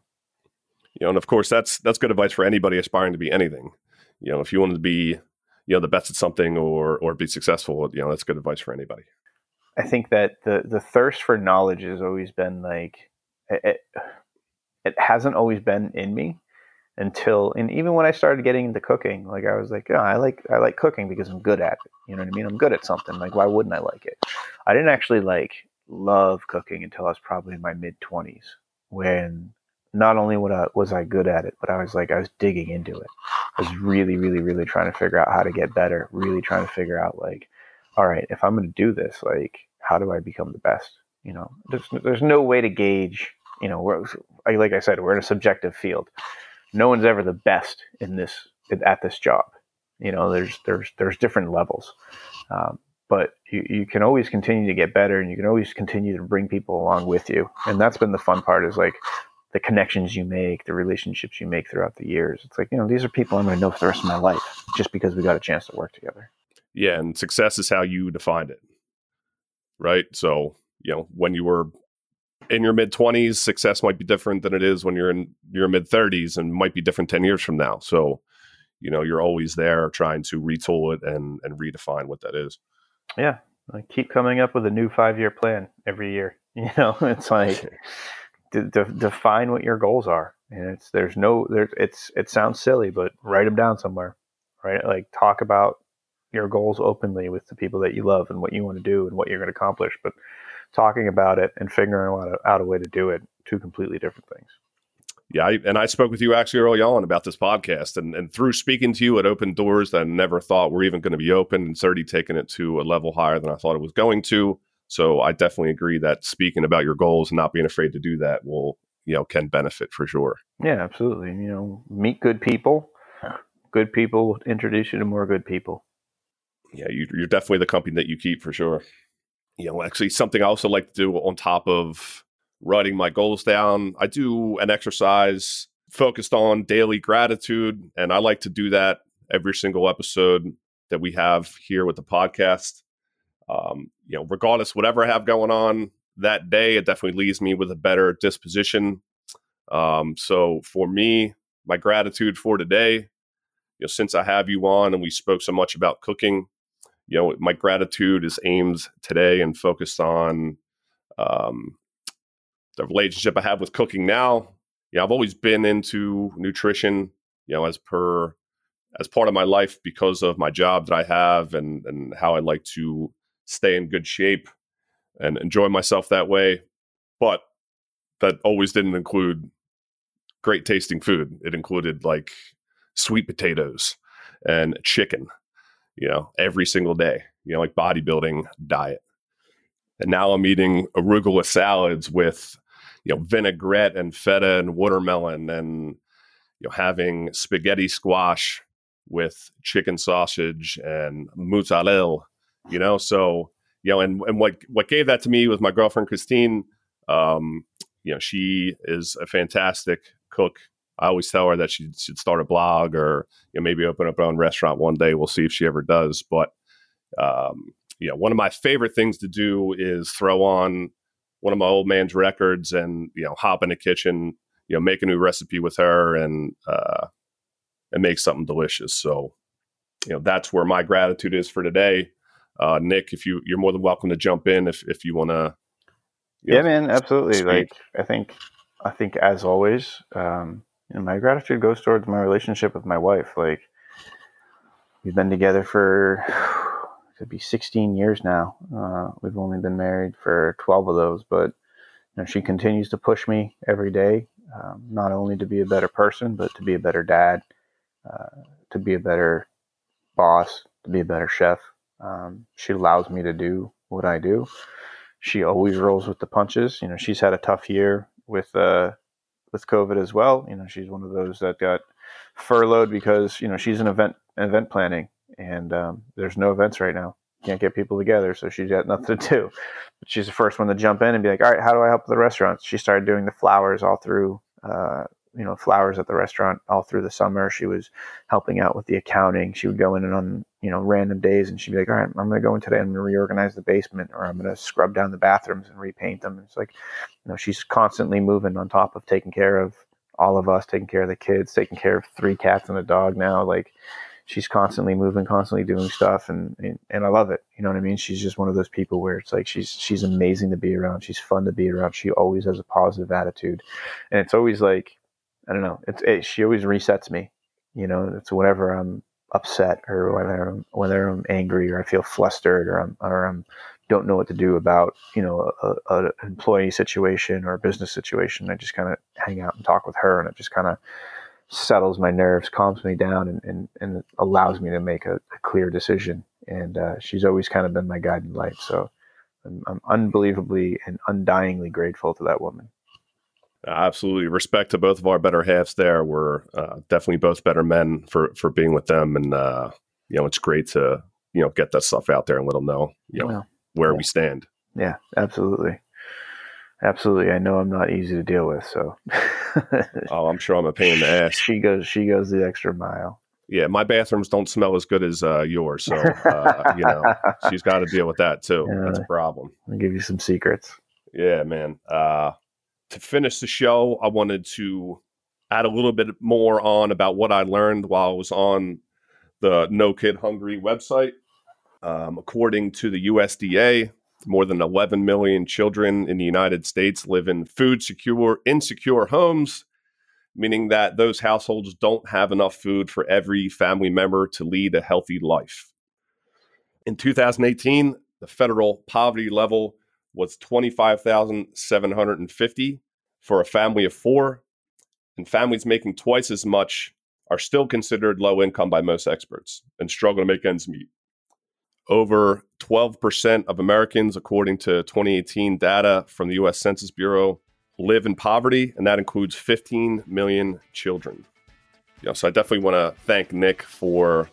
You know, and of course that's that's good advice for anybody aspiring to be anything. You know, if you want to be, you know, the best at something or or be successful, you know, that's good advice for anybody. I think that the the thirst for knowledge has always been like it, it hasn't always been in me until and even when I started getting into cooking, like I was like, oh, I like I like cooking because I'm good at it. You know what I mean? I'm good at something. Like why wouldn't I like it? I didn't actually like love cooking until I was probably in my mid twenties when not only I, was I good at it, but I was like I was digging into it. I was really, really, really trying to figure out how to get better. Really trying to figure out like, all right, if I'm going to do this, like, how do I become the best? You know, there's there's no way to gauge. You know, like I said, we're in a subjective field. No one's ever the best in this at this job. You know, there's there's there's different levels. Um, but you, you can always continue to get better and you can always continue to bring people along with you and that's been the fun part is like the connections you make, the relationships you make throughout the years. It's like, you know, these are people I'm going to know for the rest of my life just because we got a chance to work together. Yeah. And success is how you defined it. Right. So, you know, when you were in your mid 20s, success might be different than it is when you're in your mid 30s and might be different 10 years from now. So, you know, you're always there trying to retool it and, and redefine what that is. Yeah. I keep coming up with a new five year plan every year. You know, it's like, de- de- define what your goals are. And it's there's no there it's it sounds silly, but write them down somewhere. Right? Like talk about your goals openly with the people that you love and what you want to do and what you're going to accomplish. But talking about it and figuring out a, out a way to do it, two completely different things. Yeah, I, and I spoke with you actually early on about this podcast, and, and through speaking to you, it opened doors that I never thought were even going to be open, and certainly taking it to a level higher than I thought it was going to. So I definitely agree that speaking about your goals and not being afraid to do that will, you know, can benefit for sure. Yeah, absolutely. You know, meet good people. Good people introduce you to more good people. Yeah, you, are definitely the company that you keep for sure. You know, actually, something I also like to do on top of writing my goals down, I do an exercise focused on daily gratitude, and I like to do that every single episode that we have here with the podcast. Um, you know, regardless, whatever I have going on that day, it definitely leaves me with a better disposition. Um, so for me, my gratitude for today you know, since I have you on and we spoke so much about cooking, you know, my gratitude is aimed today and focused on um, the relationship I have with cooking now. You know, I've always been into nutrition, you know, as per as part of my life because of my job that I have and and how I like to stay in good shape and enjoy myself that way. But that always didn't include great tasting food. It included like sweet potatoes and chicken, you know, every single day, you know, like bodybuilding diet. And now I'm eating arugula salads with, you know, vinaigrette and feta and watermelon and, you know, having spaghetti squash with chicken sausage and mozzarella, you know, so, you know, and, and what, what gave that to me was my girlfriend, Christine, um, you know, she is a fantastic cook. I always tell her that she should start a blog or you know, maybe open up her own restaurant one day. We'll see if she ever does. But um, you know, one of my favorite things to do is throw on one of my old man's records and you know hop in the kitchen, you know, make a new recipe with her and uh, and make something delicious. So you know that's where my gratitude is for today. Uh, Nick, if you you're more than welcome to jump in if if you want to. Yeah, know, man, absolutely. Speak. Like I think I think as always, um, know, my gratitude goes towards my relationship with my wife. Like we've been together for could be 16 years now. Uh, we've only been married for 12 of those, but you know, she continues to push me every day, um, not only to be a better person, but to be a better dad, uh, to be a better boss, to be a better chef. Um, she allows me to do what I do. She always rolls with the punches. You know, she's had a tough year with uh, with COVID as well. You know, she's one of those that got furloughed because you know she's an event event planning, and um, there's no events right now. Can't get people together, so she's got nothing to do. But she's the first one to jump in and be like, "All right, how do I help the restaurants?" She started doing the flowers all through uh, you know flowers at the restaurant all through the summer. She was helping out with the accounting. She would go in and on you know random days, and she'd be like, "All right, I'm going to go in today. I'm going to reorganize the basement, or I'm going to scrub down the bathrooms and repaint them." It's like, you know, she's constantly moving on top of taking care of all of us, taking care of the kids, taking care of three cats and a dog now. Like, she's constantly moving, constantly doing stuff, and, and and I love it. You know what I mean? She's just one of those people where it's like she's she's amazing to be around. She's fun to be around. She always has a positive attitude, and it's always like I don't know. It's it, she always resets me. You know, it's whenever I'm upset or whether I'm whether I'm angry or I feel flustered or I'm or I'm don't know what to do about you know a, a employee situation or a business situation. I just kind of hang out and talk with her, and it just kind of settles my nerves, calms me down, and and, and allows me to make a, a clear decision. And uh, she's always kind of been my guiding light. So I'm, I'm unbelievably and undyingly grateful to that woman. Absolutely, respect to both of our better halves. There, we're uh, definitely both better men for for being with them, and uh, you know it's great to you know get that stuff out there and let them know you know where yeah. we stand. Yeah, absolutely, absolutely. I know I'm not easy to deal with, so. oh, I'm sure I'm a pain in the ass. She goes, she goes the extra mile. Yeah, my bathrooms don't smell as good as uh, yours, so uh, you know she's got to deal with that too. That's a problem. I'll give you some secrets. Yeah, man. Uh, to finish the show, I wanted to add a little bit more on about what I learned while I was on the No Kid Hungry website. Um, according to the USDA, more than 11 million children in the United States live in food secure, insecure homes, meaning that those households don't have enough food for every family member to lead a healthy life. In 2018, the federal poverty level was 25,750 for a family of four, and families making twice as much are still considered low income by most experts and struggle to make ends meet. Over 12% of Americans, according to 2018 data from the US Census Bureau, live in poverty, and that includes 15 million children. You know, so I definitely want to thank Nick for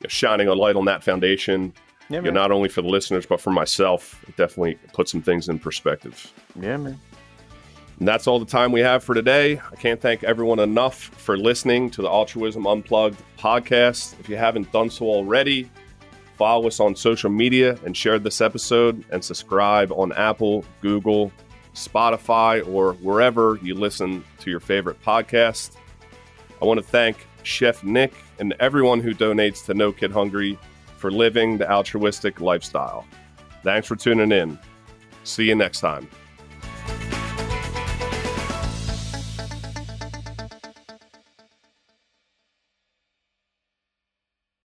you know, shining a light on that foundation yeah, you know, not only for the listeners, but for myself. It definitely put some things in perspective. Yeah, man. And that's all the time we have for today. I can't thank everyone enough for listening to the Altruism Unplugged podcast. If you haven't done so already, follow us on social media and share this episode and subscribe on Apple, Google, Spotify, or wherever you listen to your favorite podcast. I want to thank Chef Nick, and everyone who donates to No Kid Hungry for living the altruistic lifestyle. Thanks for tuning in. See you next time.